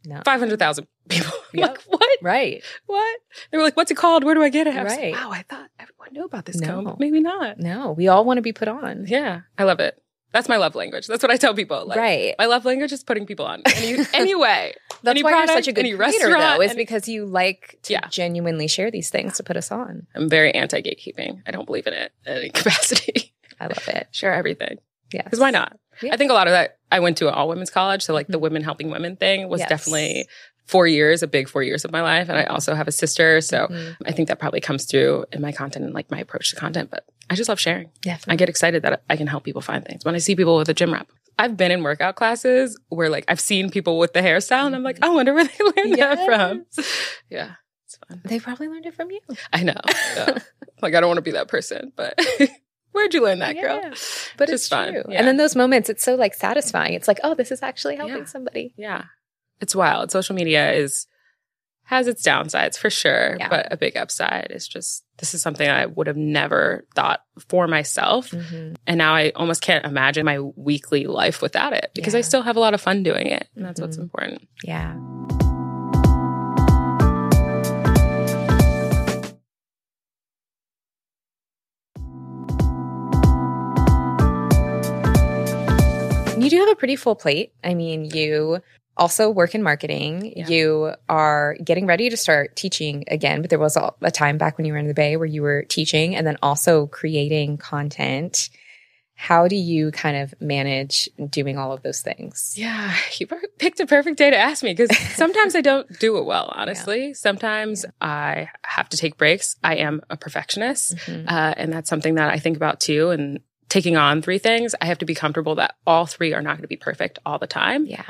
No. 500,000 people. (laughs) Yep. like, what? Right. What? They were like, what's it called? Where do I get it? I was like, wow, I thought everyone knew about this No. comb, maybe not. No, we all want to be put on. Yeah, I love it. That's my love language. That's what I tell people. Like, right. My love language is putting people on. (laughs) Any, anyway. That's any why product, you're such a good creator, though, is any- because you like to Yeah. genuinely share these things to put us on. I'm very anti gatekeeping. I don't believe in it in any (laughs) capacity. I love it. Share everything. Yeah. Because why not? Yeah. I think a lot of that, I went to an all women's college. So, like, the mm-hmm. women helping women thing was Yes. definitely four years, a big four years of my life. And I mm-hmm. also have a sister. So, Mhm. I think that probably comes through in my content and like my approach to content. But I just love sharing. Definitely. I get excited that I can help people find things. When I see people with a gym wrap, I've been in workout classes where like I've seen people with the hairstyle and I'm like, mm-hmm. I wonder where they (laughs) learned that from. (laughs) Yeah, it's fun. They probably learned it from you. I know. Yeah. (laughs) like I don't want to be that person, but where'd you learn that, girl? Yeah. But Just it's fun. true. Yeah. And then those moments, it's so like satisfying. It's like, oh, this is actually helping Yeah. somebody. Yeah. It's wild. Social media is has its downsides for sure, but a big upside is just this is something I would have never thought for myself. Mm-hmm. And now I almost can't imagine my weekly life without it because I still have a lot of fun doing it. And that's what's Mhm. important. Yeah. Do have a pretty full plate. I mean, you also work in marketing. Yeah. You are getting ready to start teaching again, but there was a, time back when you were in the Bay where you were teaching and then also creating content. How do you kind of manage doing all of those things? Yeah, (laughs) you picked a perfect day to ask me because (laughs) sometimes I don't do it well, honestly. Sometimes I have to take breaks. I am a perfectionist, Mhm. uh, and that's something that I think about too. And taking on three things, I have to be comfortable that all three are not going to be perfect all the time. Yeah.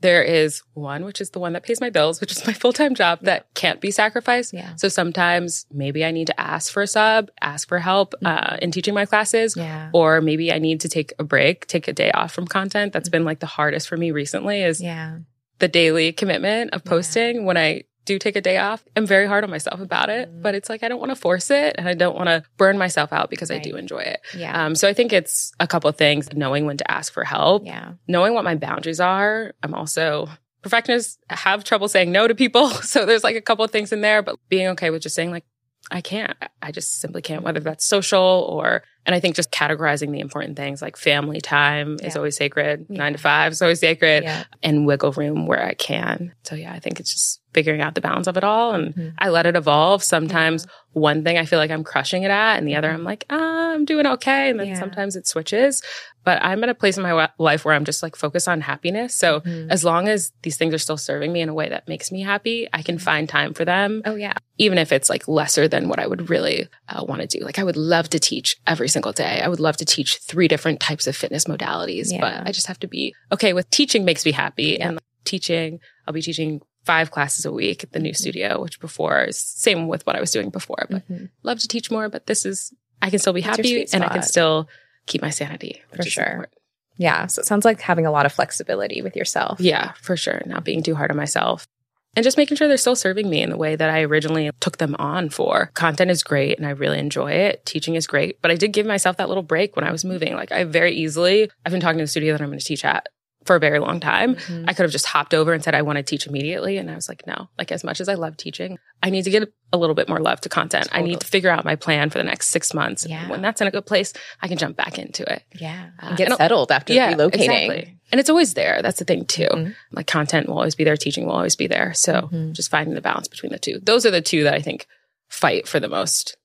There is one, which is the one that pays my bills, which is my (laughs) full time job that can't be sacrificed. Yeah. So sometimes maybe I need to ask for a sub, ask for help uh, in teaching my classes, Yeah. or maybe I need to take a break, take a day off from content. That's been like the hardest for me recently is Yeah. the daily commitment of posting when I do take a day off. I'm very hard on myself about it, Mm-hmm. but it's like I don't want to force it and I don't want to burn myself out because I do enjoy it. Yeah. Um, so I think it's a couple of things knowing when to ask for help, yeah. knowing what my boundaries are. I'm also perfectionists have trouble saying no to people. (laughs) So there's like a couple of things in there, but being okay with just saying like, I can't. I just simply can't, whether that's social or, and I think just categorizing the important things like family time is always sacred, Yeah. nine to five is always sacred, Yeah. and wiggle room where I can. So yeah, I think it's just figuring out the balance of it all. And Mhm. I let it evolve. Sometimes one thing I feel like I'm crushing it at, and the other I'm like, ah, I'm doing okay. And then Mm-hmm. Yeah. sometimes it switches. But I'm at a place in my life where I'm just like focused on happiness. So Mhm. as long as these things are still serving me in a way that makes me happy, I can find time for them Oh, yeah. even if it's like lesser than what I would really uh, want to do. Like I would love to teach every single day. I would love to teach three different types of fitness modalities, Yeah. but I just have to be okay with teaching makes me happy Yeah. and teaching, I'll be teaching five classes a week at the Mm-hmm. new studio, which before is same with what I was doing before, but Mhm. love to teach more, but this is, I can still be That's happy and I can still keep my sanity. For sure. important. Yeah. So it sounds like having a lot of flexibility with yourself. Yeah, for sure. Not being too hard on myself. And just making sure they're still serving me in the way that I originally took them on for. Content is great and I really enjoy it. Teaching is great. But I did give myself that little break when I was moving. Like I very easily, I've been talking to the studio that I'm going to teach at for a very long time. Mhm. I could have just hopped over and said I want to teach immediately. And I was like, no, like as much as I love teaching, I need to get a little bit more love to content. I need to figure out my plan for the next six months. Yeah. When that's in a good place, I can jump back into it. Yeah. Uh, And get and- settled after relocating. Exactly. And it's always there. That's the thing too. Mhm. Like content will always be there, teaching will always be there. So Mhm. just finding the balance between the two. Those are the two that I think fight for the most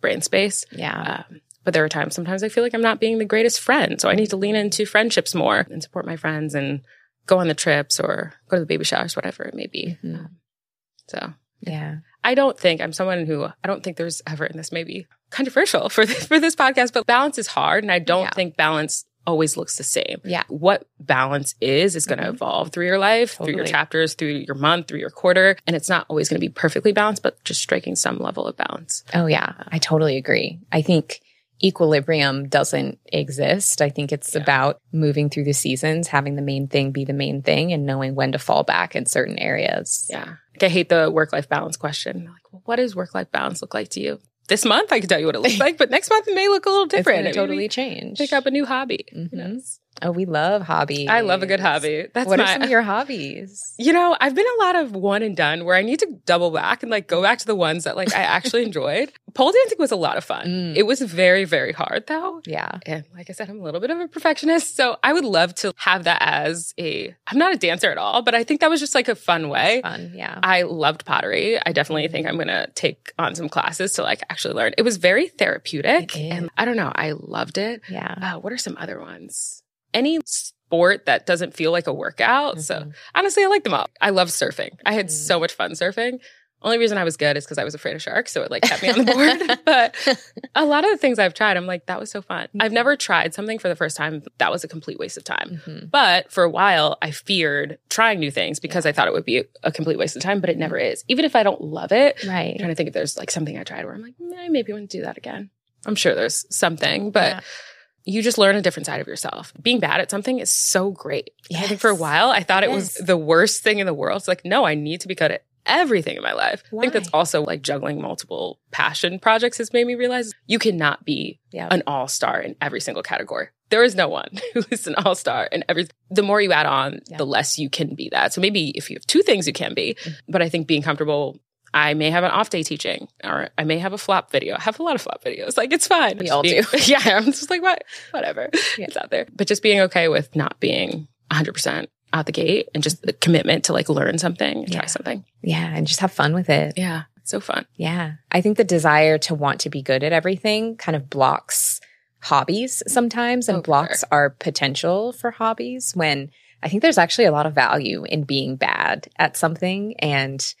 brain space. Yeah. Um, but there are times, sometimes I feel like I'm not being the greatest friend. So I need to lean into friendships more and support my friends and go on the trips or go to the baby showers, whatever it may be. Mhm. Um, so Yeah. I don't think I'm someone who I don't think there's ever, and this may be controversial for this, (laughs) for this podcast, but balance is hard. And I don't Yeah. think balance always looks the same. Yeah. What balance is, is going to Mhm. evolve through your life, through your chapters, through your month, through your quarter. And it's not always going to be perfectly balanced, but just striking some level of balance. Oh, yeah. I totally agree. I think equilibrium doesn't exist. I think it's Yeah. about moving through the seasons, having the main thing be the main thing, and knowing when to fall back in certain areas. Yeah. Like I hate the work life balance question. Like, well, what does work life balance look like to you? This month, I can tell you what it looks (laughs) like, but next month it may look a little different. gonna It totally change. pick up a new hobby. Who Mhm. knows? Oh, we love hobbies. I love a good hobby. That's what my, are some of your hobbies? (laughs) You know, I've been a lot of one and done where I need to double back and like go back to the ones that like I actually (laughs) enjoyed. Pole dancing was a lot of fun. Mm. It was very, very hard though. Yeah. And like I said, I'm a little bit of a perfectionist. So I would love to have that as a, I'm not a dancer at all, but I think that was just like a fun way. Fun. Yeah. I loved pottery. I definitely think I'm going to take on some classes to like actually learn. It was very therapeutic. And I don't know, I loved it. yeah. Uh, what are some other ones? Any sport that doesn't feel like a workout. So Mhm. honestly, I like them all. I love surfing. I had Mm. so much fun surfing. Only reason I was good is because I was afraid of sharks. So it like kept me on the board. (laughs) but a lot of the things I've tried, I'm like, that was so fun. I've never tried something for the first time. That was a complete waste of time. Mhm. But for a while, I feared trying new things because I thought it would be a complete waste of time, but it never is. Even if I don't love it, Right. I'm trying to think if there's like something I tried where I'm like, "Meh, maybe I want to do that again. I'm sure there's something, but Yeah. You just learn a different side of yourself. Being bad at something is so great. I think for a while, I thought it was the worst thing in the world. It's like, no, I need to be good at everything in my life. I think that's also like juggling multiple passion projects has made me realize you cannot be Yeah. an all star in every single category. There is no one (laughs) who is an all star in every. The more you add on, Yeah. the less you can be that. So maybe if you have two things, you can be. Mm-hmm. But I think being comfortable. I may have an off day teaching, or I may have a flop video. I have a lot of flop videos. Like it's fine. We all being- do. (laughs) Yeah, I'm just like what, whatever. Yeah. It's out there. But just being okay with not being 100 percent out the gate and just the commitment to like learn something, try Yeah. something. Yeah. And just have fun with it. Yeah. It's so fun. Yeah. I think the desire to want to be good at everything kind of blocks hobbies sometimes and Oh, blocks sure. our potential for hobbies when I think there's actually a lot of value in being bad at something and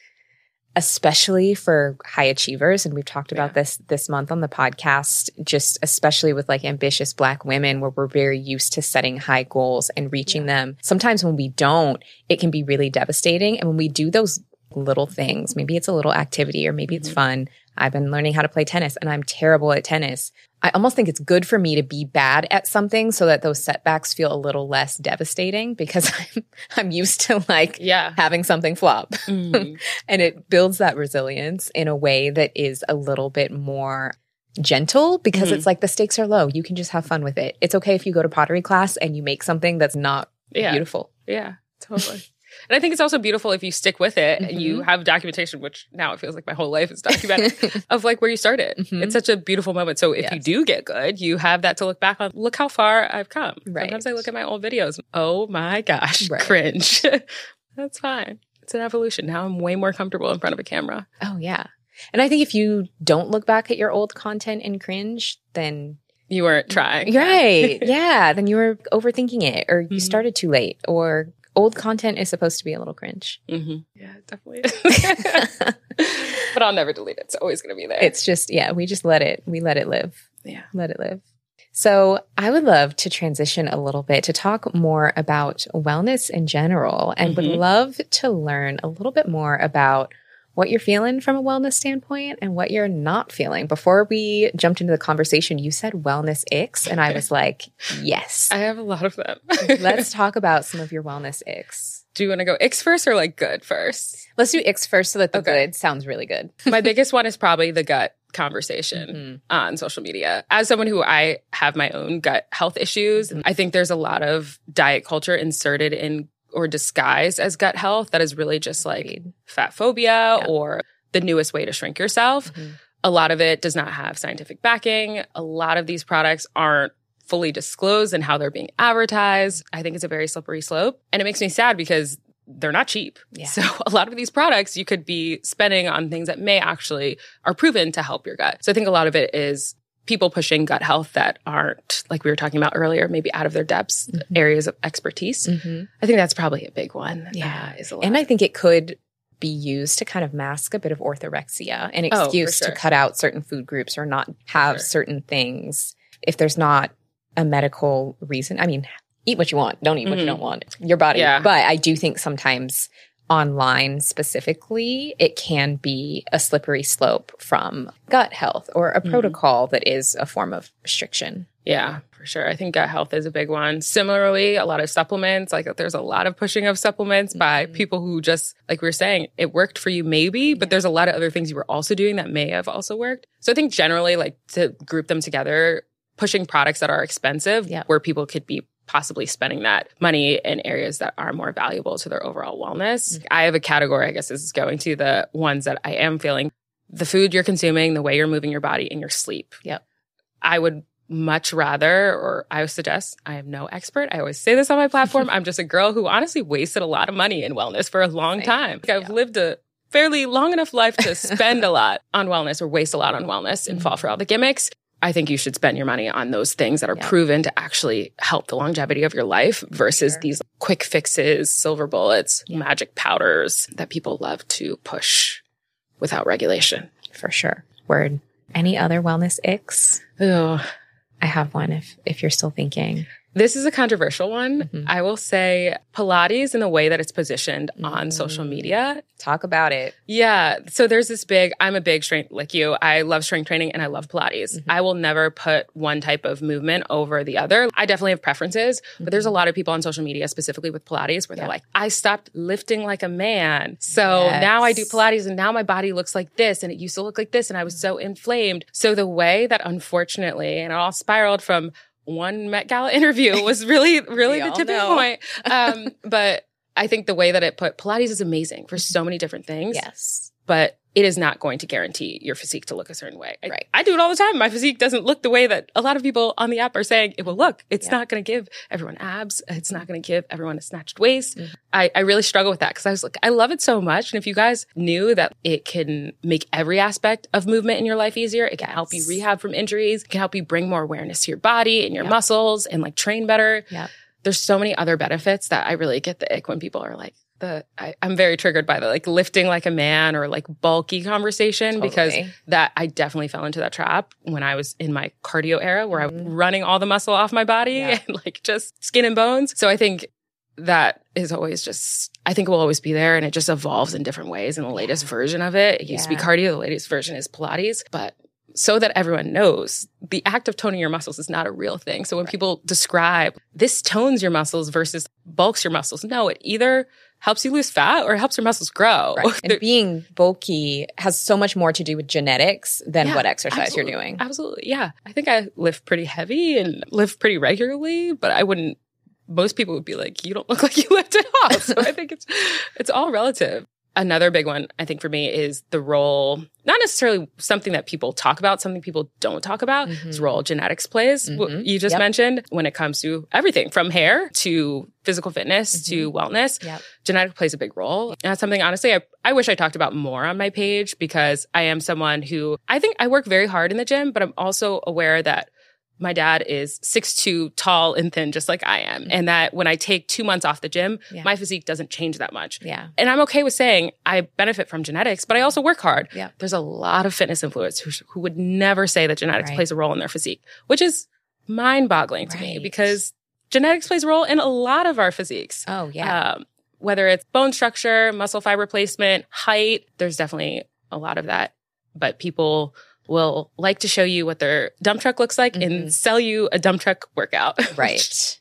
especially for high achievers and we've talked about Yeah. this this month on the podcast just especially with like ambitious black women where we're very used to setting high goals and reaching them. Sometimes when we don't it can be really devastating. And when we do those little things maybe it's a little activity or maybe it's mm-hmm. fun. I've been learning how to play tennis and i'm terrible at tennis i almost think it's good for me to be bad at something so that those setbacks feel a little less devastating because (laughs) i'm i'm used to like Yeah. having something flop Mhm. (laughs) and it builds that resilience in a way that is a little bit more gentle because Mhm. it's like the stakes are low. You can just have fun with it. It's okay if you go to pottery class and you make something that's not Yeah. beautiful. Yeah, totally. And I think it's also beautiful if you stick with it and you Mm-hmm. have documentation, which now it feels like my whole life is documented (laughs) of like where you started. Mhm. It's such a beautiful moment. So if you do get good, you have that to look back on. Look how far I've come. Right. Sometimes I look at my old videos. Oh my gosh, Right. cringe. (laughs) That's fine. It's an evolution. Now I'm way more comfortable in front of a camera. Oh yeah. And I think if you don't look back at your old content and cringe, then You weren't trying. right. (laughs) yeah, then you were overthinking it or you Mhm. started too late or old content is supposed to be a little cringe. hmm Yeah, it definitely is. (laughs) but I'll never delete it. It's always going to be there. It's just yeah, we just let it we let it live. yeah. let it live. So, I would love to transition a little bit to talk more about wellness in general and would Mhm. love to learn a little bit more about what you're feeling from a wellness standpoint and what you're not feeling. Before we jumped into the conversation, you said wellness icks, and I was like, yes. (laughs) I have a lot of them. (laughs) Let's talk about some of your wellness icks. Do you want to go icks first or like good first? Let's do icks first so that the Okay. good sounds really good. (laughs) My biggest one is probably the gut conversation Mhm. on social media. As someone who I have my own gut health issues, Mm-hmm. I think there's a lot of diet culture inserted in or disguise as gut health that is really just like fat phobia Yeah. Mm-hmm. or the newest way to shrink yourself. A lot of it does not have scientific backing. A lot of these products aren't fully disclosed in how they're being advertised. I think it's a very slippery slope. And it makes me sad because they're not cheap. Yeah. So (laughs) a lot of these products you could be spending on things that may actually are proven to help your gut. So I think a lot of it is people pushing gut health that aren't like we were talking about earlier, maybe out of their depths, areas of expertise. Mhm. I think that's probably a big one. Yeah. uh, is a lot. And I think it could be used to kind of mask a bit of orthorexia, an Oh, excuse sure. to cut out certain food groups or not have sure. certain things. If there's not a medical reason, I mean, eat what you want, don't eat what you Mhm. don't want. Your body. Yeah. But I do think sometimes online specifically, it can be a slippery slope from gut health or a Mhm. protocol that is a form of restriction. Yeah, for sure. I think gut health is a big one. Similarly, a lot of supplements, like there's a lot of pushing of supplements by Mhm. people who just, like we were saying, it worked for you maybe, but there's a lot of other things you were also doing that may have also worked. So I think generally, like to group them together, pushing products that are expensive Yeah. where people could be possibly spending that money in areas that are more valuable to their overall wellness. Mm-hmm. I have a category, I guess this is going to the ones that I am feeling the food you're consuming, the way you're moving your body, and your sleep. Yep. I would much rather, or I would suggest, I am no expert. I always say this on my platform. (laughs) I'm just a girl who honestly wasted a lot of money in wellness for a long Same. time. Like, I've Yeah. lived a fairly long enough life to (laughs) spend a lot on wellness or waste a lot on wellness and fall for all the gimmicks. I think you should spend your money on those things that are Yeah. proven to actually help the longevity of your life versus Sure. these quick fixes, silver bullets, Yeah. magic powders that people love to push without regulation. For sure. Word. Any other wellness icks? Ugh. I have one if if you're still thinking. This is a controversial one. Mhm. I will say Pilates in the way that it's positioned on social Mm. media. Talk about it. Yeah. So there's this big, I'm a big strength, like you, I love strength training and I love Pilates. Mhm. I will never put one type of movement over the other. I definitely have preferences, but there's a lot of people on social media, specifically with Pilates, where they're Mm-hmm. Like, I stopped lifting like a man. So now I do Pilates and now my body looks like this and it used to look like this and I was so inflamed. So the way that unfortunately, and it all spiraled from one Met Gala interview (laughs) was really, really the tipping know. point. Um, (laughs) but I think the way that it put Pilates is amazing for so many different things. Yes. But it is not going to guarantee your physique to look a certain way. I, Right. I do it all the time. My physique doesn't look the way that a lot of people on the app are saying it will look. It's Yeah. not going to give everyone abs. It's not going to give everyone a snatched waist. Mm-hmm. I, I really struggle with that because I was like, I love it so much. And if you guys knew that it can make every aspect of movement in your life easier, it can help you rehab from injuries, it can help you bring more awareness to your body and your Yep. muscles and like train better. Yeah. There's so many other benefits that I really get the ick when people are like, the I, I'm very triggered by the like lifting like a man or like bulky conversation because that I definitely fell into that trap when I was in my cardio era where I was Mhm. running all the muscle off my body Yeah. and like just skin and bones. So I think that is always just I think it will always be there and it just evolves in different ways in the latest version of it. It used to be cardio, the latest version is Pilates, but so that everyone knows the act of toning your muscles is not a real thing. So when people describe this tones your muscles versus bulks your muscles, no, it either helps you lose fat or helps your muscles grow. Right. And (laughs) being bulky has so much more to do with genetics than Yeah, what exercise absolutely. you're doing. Absolutely. Yeah. I think I lift pretty heavy and lift pretty regularly, but I wouldn't most people would be like, you don't look (laughs) like you lift at all. So I think it's it's all relative. Another big one, I think, for me is the role, not necessarily something that people talk about, something people don't talk about, is the role genetics plays. What Mhm. you just Yep. mentioned when it comes to everything from hair to physical fitness to wellness. Yep. Genetic plays a big role. And that's something, honestly, I, I wish I talked about more on my page because I am someone who I think I work very hard in the gym, but I'm also aware that my dad is 6'2 tall and thin, just like I am. And that when I take two months off the gym, Yeah. my physique doesn't change that much. Yeah. And I'm okay with saying I benefit from genetics, but I also work hard. Yeah. There's a lot of fitness influencers who, who would never say that genetics Right. plays a role in their physique, which is mind boggling to me because genetics plays a role in a lot of our physiques. Oh, yeah. Um, whether it's bone structure, muscle fiber placement, height, there's definitely a lot of that. But people will like to show you what their dump truck looks like Mhm. and sell you a dump truck workout. (laughs) right.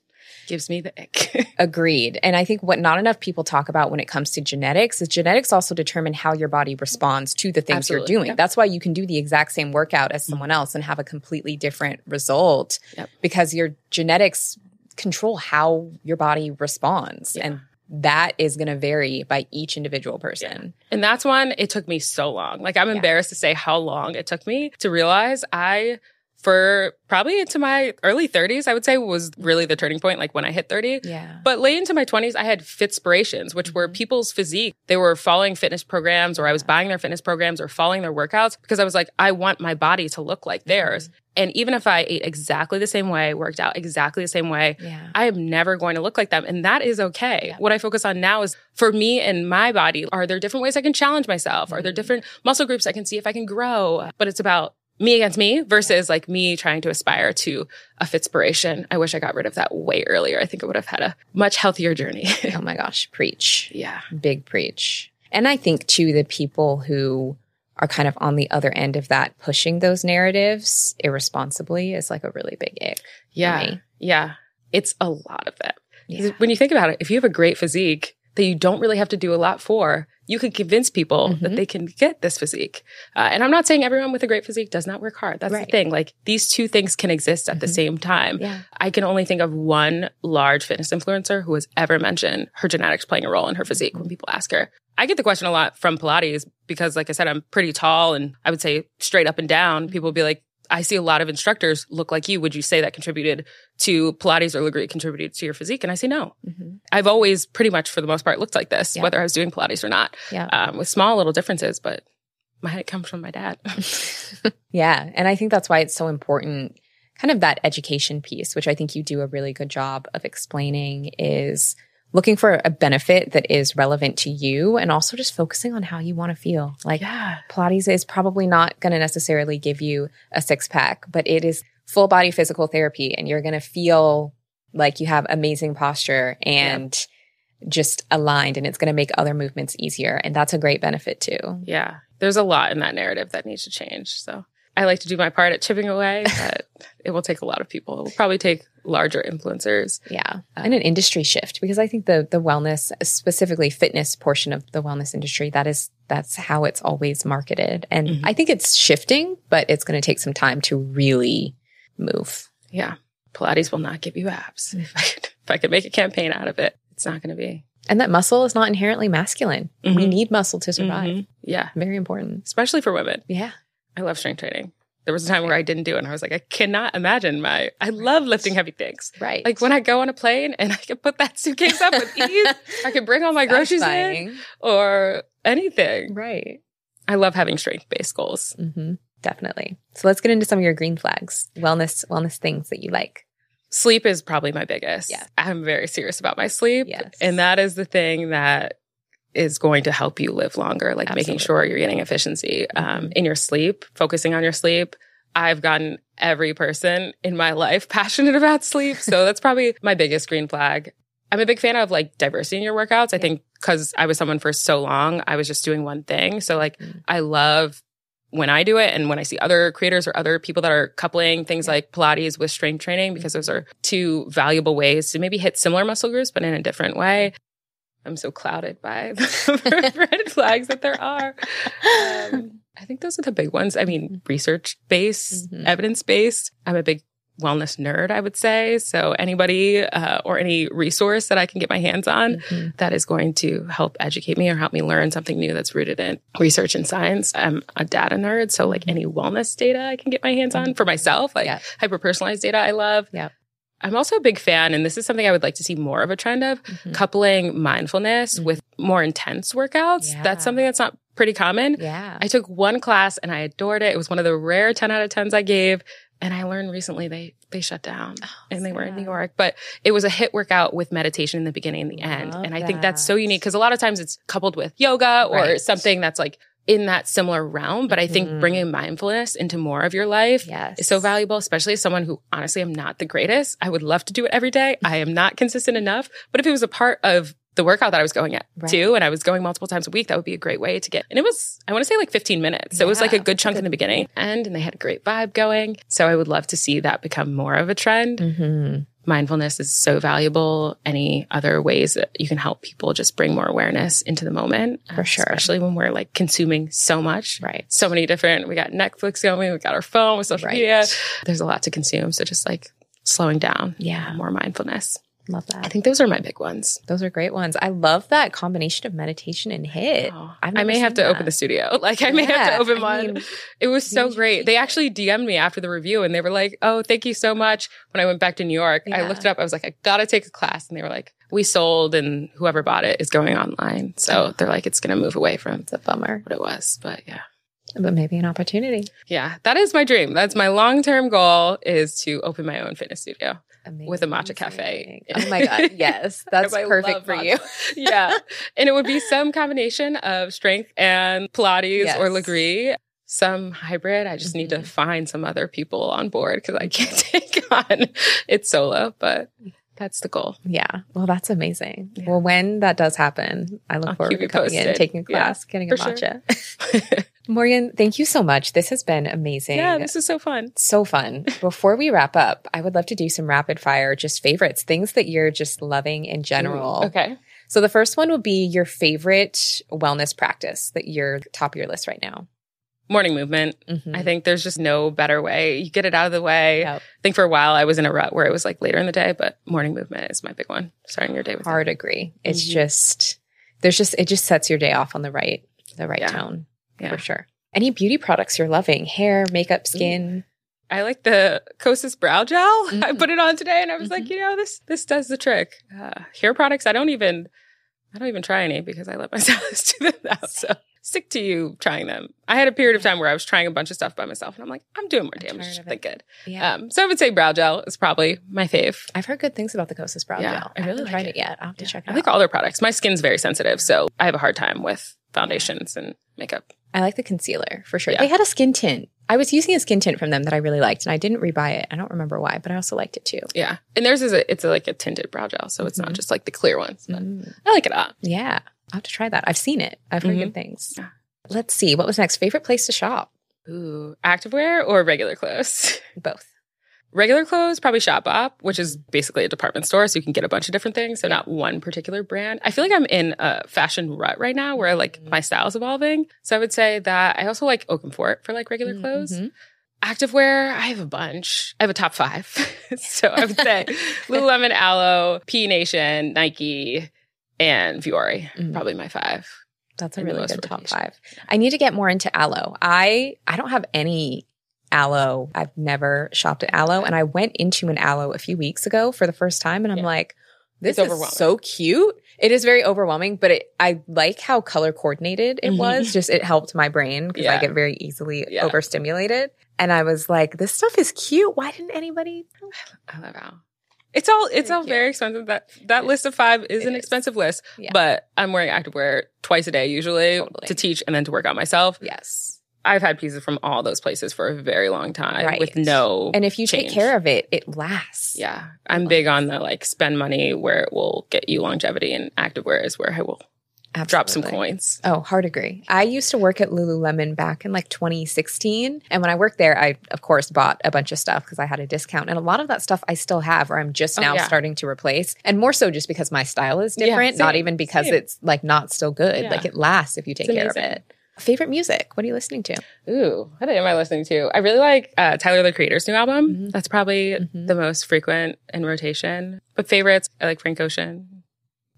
gives me the ick. (laughs) Agreed. And I think what not enough people talk about when it comes to genetics is genetics also determine how your body responds to the things Absolutely. you're doing. Yep. That's why you can do the exact same workout as someone else and have a completely different result Yep. because your genetics control how your body responds. Yeah. And that is going to vary by each individual person. And that's one, it took me so long. Like, I'm Yeah. embarrassed to say how long it took me to realize I, for probably into my early 30s, I would say was really the turning point, like when I hit 30. Yeah. But late into my 20s, I had Fitspirations, which were mm-hmm. people's physique. They were following fitness programs, or I was buying their fitness programs or following their workouts because I was like, I want my body to look like mm-hmm. theirs. And even if I ate exactly the same way, worked out exactly the same way, Yeah. I am never going to look like them. And that is okay. What I focus on now is for me and my body, are there different ways I can challenge myself? Are there mm-hmm. different muscle groups I can see if I can grow? But it's about me against me versus like me trying to aspire to a Fitspiration. I wish I got rid of that way earlier. I think I would have had a much healthier journey. (laughs) oh my gosh. Preach. yeah. Big preach. And I think too, the people who are kind of on the other end of that, pushing those narratives irresponsibly is like a really big ick. Yeah. me. Yeah. It's a lot of them. 'Cause Yeah. When you think about it, if you have a great physique that you don't really have to do a lot for, you can convince people Mhm. that they can get this physique. Uh, and I'm not saying everyone with a great physique does not work hard. That's Right. the thing. Like these two things can exist at the Mhm. same time. Yeah. I can only think of one large fitness influencer who has ever mentioned her genetics playing a role in her physique when people ask her. I get the question a lot from Pilates because, like I said, I'm pretty tall and I would say straight up and down. People will be like, I see a lot of instructors look like you. Would you say that contributed to Pilates or Lagree contributed to your physique? And I say no. Mhm. I've always pretty much for the most part looked like this, Yeah. whether I was doing Pilates or not, Yeah. um, with small little differences, but my height comes from my dad. (laughs) (laughs) Yeah. And I think that's why it's so important, kind of that education piece, which I think you do a really good job of explaining, is looking for a benefit that is relevant to you and also just focusing on how you want to feel. Like yeah. Pilates is probably not going to necessarily give you a six pack, but it is full body physical therapy and you're going to feel like you have amazing posture and just aligned and it's going to make other movements easier. And that's a great benefit too. Yeah. There's a lot in that narrative that needs to change. So I like to do my part at chipping away, (laughs) but it will take a lot of people. It will probably take larger influencers. Yeah. And an industry shift because I think the the wellness, specifically fitness portion of the wellness industry, that is that's how it's always marketed. And Mhm. I think it's shifting, but it's going to take some time to really move. Yeah. Pilates will not give you abs. (laughs) If I could, if I could make a campaign out of it, it's not going to be. And that muscle is not inherently masculine. We Mhm. need muscle to survive. Mhm. Yeah. Very important. Especially for women. Yeah. I love strength training. There was a time where I didn't do it and I was like, I cannot imagine my, I love lifting heavy things. Right. Like when I go on a plane and (laughs) I can put that suitcase up with ease, I can bring all my groceries in or anything. Right. I love having strength based goals. hmm Definitely. So let's get into some of your green flags, wellness, wellness things that you like. Sleep is probably my biggest. Yes. I'm very serious about my sleep. Yes. And that is the thing that is going to help you live longer, like making sure you're getting efficiency um, in your sleep, focusing on your sleep. I've gotten every person in my life (laughs) passionate about sleep. So (laughs) that's probably my biggest green flag. I'm a big fan of like diversity in your workouts. I think because I was someone for so long, I was just doing one thing. So like Mm. I love when I do it and when I see other creators or other people that are coupling things like Pilates with strength training, because those are two valuable ways to maybe hit similar muscle groups, but in a different way. I'm so clouded by the (laughs) red flags that there are. Um, I think those are the big ones. I mean, research based, Mhm. evidence based. I'm a big wellness nerd, I would say. So anybody uh, or any resource that I can get my hands on Mhm. that is going to help educate me or help me learn something new that's rooted in research and science. I'm a data nerd, so like any wellness data I can get my hands on for myself, like Yeah. hyper personalized data I love. Yeah. I'm also a big fan, and this is something I would like to see more of a trend of Mhm. coupling mindfulness Mhm. with more intense workouts. Yeah. That's something that's not pretty common. Yeah. I took one class and I adored it. It was one of the rare 10 out of 10s I gave. And I learned recently they they shut down and they were in New. York. But it was a HIIT workout with meditation in the beginning and the end. Love And I think that's so unique because a lot of times it's coupled with yoga or Right. something that's like in that similar realm. But I think Mhm. bringing mindfulness into more of your life yes. is so valuable, especially as someone who honestly am not the greatest. I would love to do it every day. I am not consistent enough. But if it was a part of the workout that I was going at Right. too, and I was going multiple times a week, that would be a great way to get. And it was, I want to say like 15 minutes. So it was like a good chunk in the beginning and, and they had a great vibe going. So I would love to see that become more of a trend. Mhm. Mindfulness is so valuable. Any other ways that you can help people just bring more awareness into the moment. For sure. Especially when we're like consuming so much. Right. So many different, we got Netflix going, we got our phone with social Right. media. There's a lot to consume. So just like slowing down. Yeah. More mindfulness. Love that. I think those are my big ones. Those are great ones. I love that combination of meditation and HIIT. Oh, I may have to open the studio. (laughs) Like I may have to open I one. mean, it was so great. They actually DM'd me after the review and they were like, "Oh, thank you so much." When I went back to New York, I looked it up. I was like, "I got to take a class." And they were like, "We sold and whoever bought it is going online." So oh. they're like, "It's going to move away from the bummer, what it was." But yeah. But maybe an opportunity. Yeah, that is my dream. That's my long-term goal is to open my own fitness studio. With a matcha cafe. Oh my God. (laughs) Yes. That's perfect for matcha. you. (laughs) yeah. And it would be some combination of strength and Pilates Yes. or Lagree. Some hybrid. I just need to Mhm. find some other people on board because I can't (laughs) take on it solo, but that's the goal. Yeah. Well, that's amazing. Yeah. Well, when that does happen, I look I'll forward to coming in, taking a Yeah, class, getting a for sure. Morgan, thank you so much. This has been amazing. yeah, this is so fun. so fun. (laughs) Before we wrap up, I would love to do some rapid fire, just favorites, things that you're just loving in general. Ooh, okay. So the first one would be your favorite wellness practice that you're top of your list right now. Morning movement. Mhm. I think there's just no better way. You get it out of the way. Yep. I think for a while I was in a rut where it was like later in the day, but morning movement is my big one. Starting your day with it. Hard agree. It's Mhm. just there's just it just sets your day off on the right the right Yeah. tone Yeah. for sure. Any beauty products you're loving? Hair, makeup, skin. I like the Kosas brow gel. (laughs) I Mhm. put it on today, and I was like, Mhm. you know, this this does the trick. Uh, hair products, I don't even, I don't even try any because I let (laughs) myself do them now. So stick to you trying them. I had a period of time where I was trying a bunch of stuff by myself, and I'm like, I'm doing more I'm damage than good. Yeah. Um, so I would say brow gel is probably my fave. I've heard good things about the Kosas brow Yeah, gel. I really haven't like tried it. it yet. I'll have to check it I out. think all their products. My skin's very sensitive, so I have a hard time with foundations and makeup. I like the concealer for sure. Yeah. They had a skin tint. I was using a skin tint from them that I really liked, and I didn't rebuy it. I don't remember why, but I also liked it too. Yeah, and theirs is a, it's a, like a tinted brow gel, so it's not Mhm. just like the clear ones. But Mm. I like it a lot. Yeah, I'll have to try that. I've seen it. I've heard Mhm. good things. Yeah. Let's see. What was next? Favorite place to shop? Ooh, activewear or regular clothes? (laughs) Both. Regular clothes, probably Shop Shopbop, which is basically a department store, so you can get a bunch of different things. So not one particular brand. I feel like I'm in a fashion rut right now where like Mm-hmm. my style's evolving. So I would say that I also like Oakenfort for like regular clothes. Mhm. Activewear, I have a bunch. I have a top five. (laughs) so I would say (laughs) Lululemon, Alo, P Nation, Nike, and Vuori, probably my five. That's a really good top five. I need to get more into Alo. I I don't have any Alo. I've never shopped at Alo, and I went into an Alo a few weeks ago for the first time, and I'm Yeah. like, this is so cute. It is very overwhelming, but it, I like how color coordinated it Mhm. was. Just it helped my brain because I get very easily Yeah. overstimulated, and I was like, this stuff is cute. Why didn't anybody? (sighs) I love how it's all it's Very all cute. very expensive. That that list of five is It an is. expensive list, Yeah. but I'm wearing activewear twice a day usually Totally. to teach and then to work out myself. Yes. I've had pieces from all those places for a very long time Right. with no And if you change. take care of it, it lasts. Yeah, I'm big on the like spend money where it will get you longevity, and activewear is where I will drop some coins. Oh, hard agree. I used to work at Lululemon back in like 2016. And when I worked there, I, of course, bought a bunch of stuff because I had a discount. And a lot of that stuff I still have, or I'm just Oh, now yeah. starting to replace. And more so just because my style is Yeah, different, not even because same. it's like not still good. Yeah. Like it lasts if you take It's care of it. Favorite music? What are you listening to? Ooh, what am I listening to? I really like uh, Tyler the Creator's new album. Mhm. That's probably Mhm. the most frequent in rotation. But favorites, I like Frank Ocean.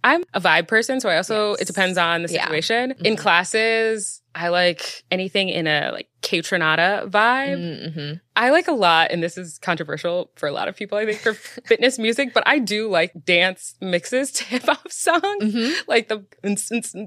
I'm a vibe person, so I also Yes. it depends on the Yeah. situation. In classes, I like anything in a like Kaytranada vibe. Mm-hmm. I like a lot, and this is controversial for a lot of people, I think, for (laughs) fitness music, but I do like dance mixes to (laughs) hip hop songs. Mhm. Like the,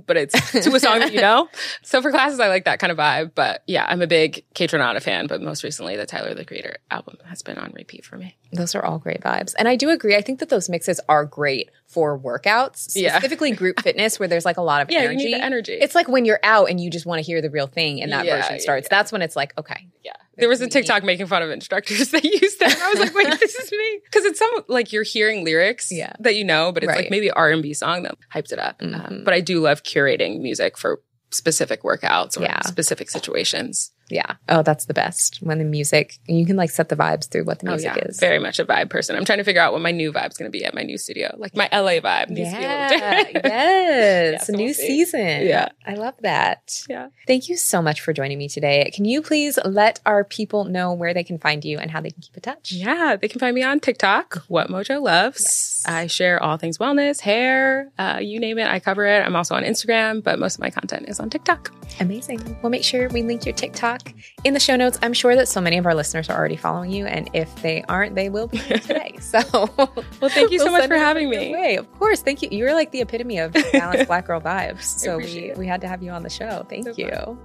but it's to a song that you know. (laughs) So for classes, I like that kind of vibe. But yeah, I'm a big Kaytranada fan, but most recently, the Tyler the Creator album has been on repeat for me. Those are all great vibes. And I do agree. I think that those mixes are great for workouts, Yeah. specifically group fitness, where there's like a lot of Yeah, energy. you need the energy. It's like when you're out and you just want to hear the real thing and that Yeah, version starts. yeah. That's when it's like, okay. Yeah. There was a We TikTok making fun of instructors (laughs) that used that. I was like, wait, this is me. (laughs) Because it's some, like you're hearing lyrics Yeah. that you know, but it's Right. like maybe R&B song that hyped it up. Um, Mhm. but I do love curating music for specific workouts or Yeah. specific situations. Yeah. Oh, that's the best. When the music, you can like set the vibes through what the music oh, yeah. is. Very much a vibe person. I'm trying to figure out what my new vibe's going to be at my new studio. Like my LA vibe needs to be a little different. (laughs) (laughs) yes. so a new we'll season. Yeah. I love that. Yeah. Thank you so much for joining me today. Can you please let our people know where they can find you and how they can keep in touch? Yeah, they can find me on TikTok, What Mojo Loves. I share all things wellness, hair, uh, you name it, I cover it. I'm also on Instagram, but most of my content is on TikTok. Amazing. We'll make sure we link your TikTok in the show notes. I'm sure that so many of our listeners are already following you, and if they aren't, they will be today. (laughs) So, Well, thank you so we'll much for having me. Way. Of course, thank you. You're like the epitome of (laughs) balanced black girl vibes. So we it. we had to have you on the show. Thank So you. fun.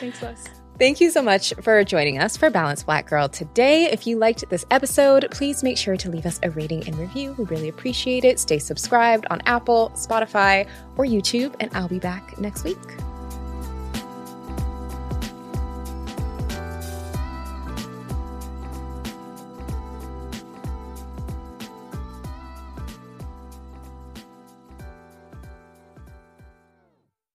Thanks, Les. Thank you so much for joining us for Balanced Black Girl today. If you liked this episode, please make sure to leave us a rating and review. We really appreciate it. Stay subscribed on Apple, Spotify, or YouTube, and I'll be back next week.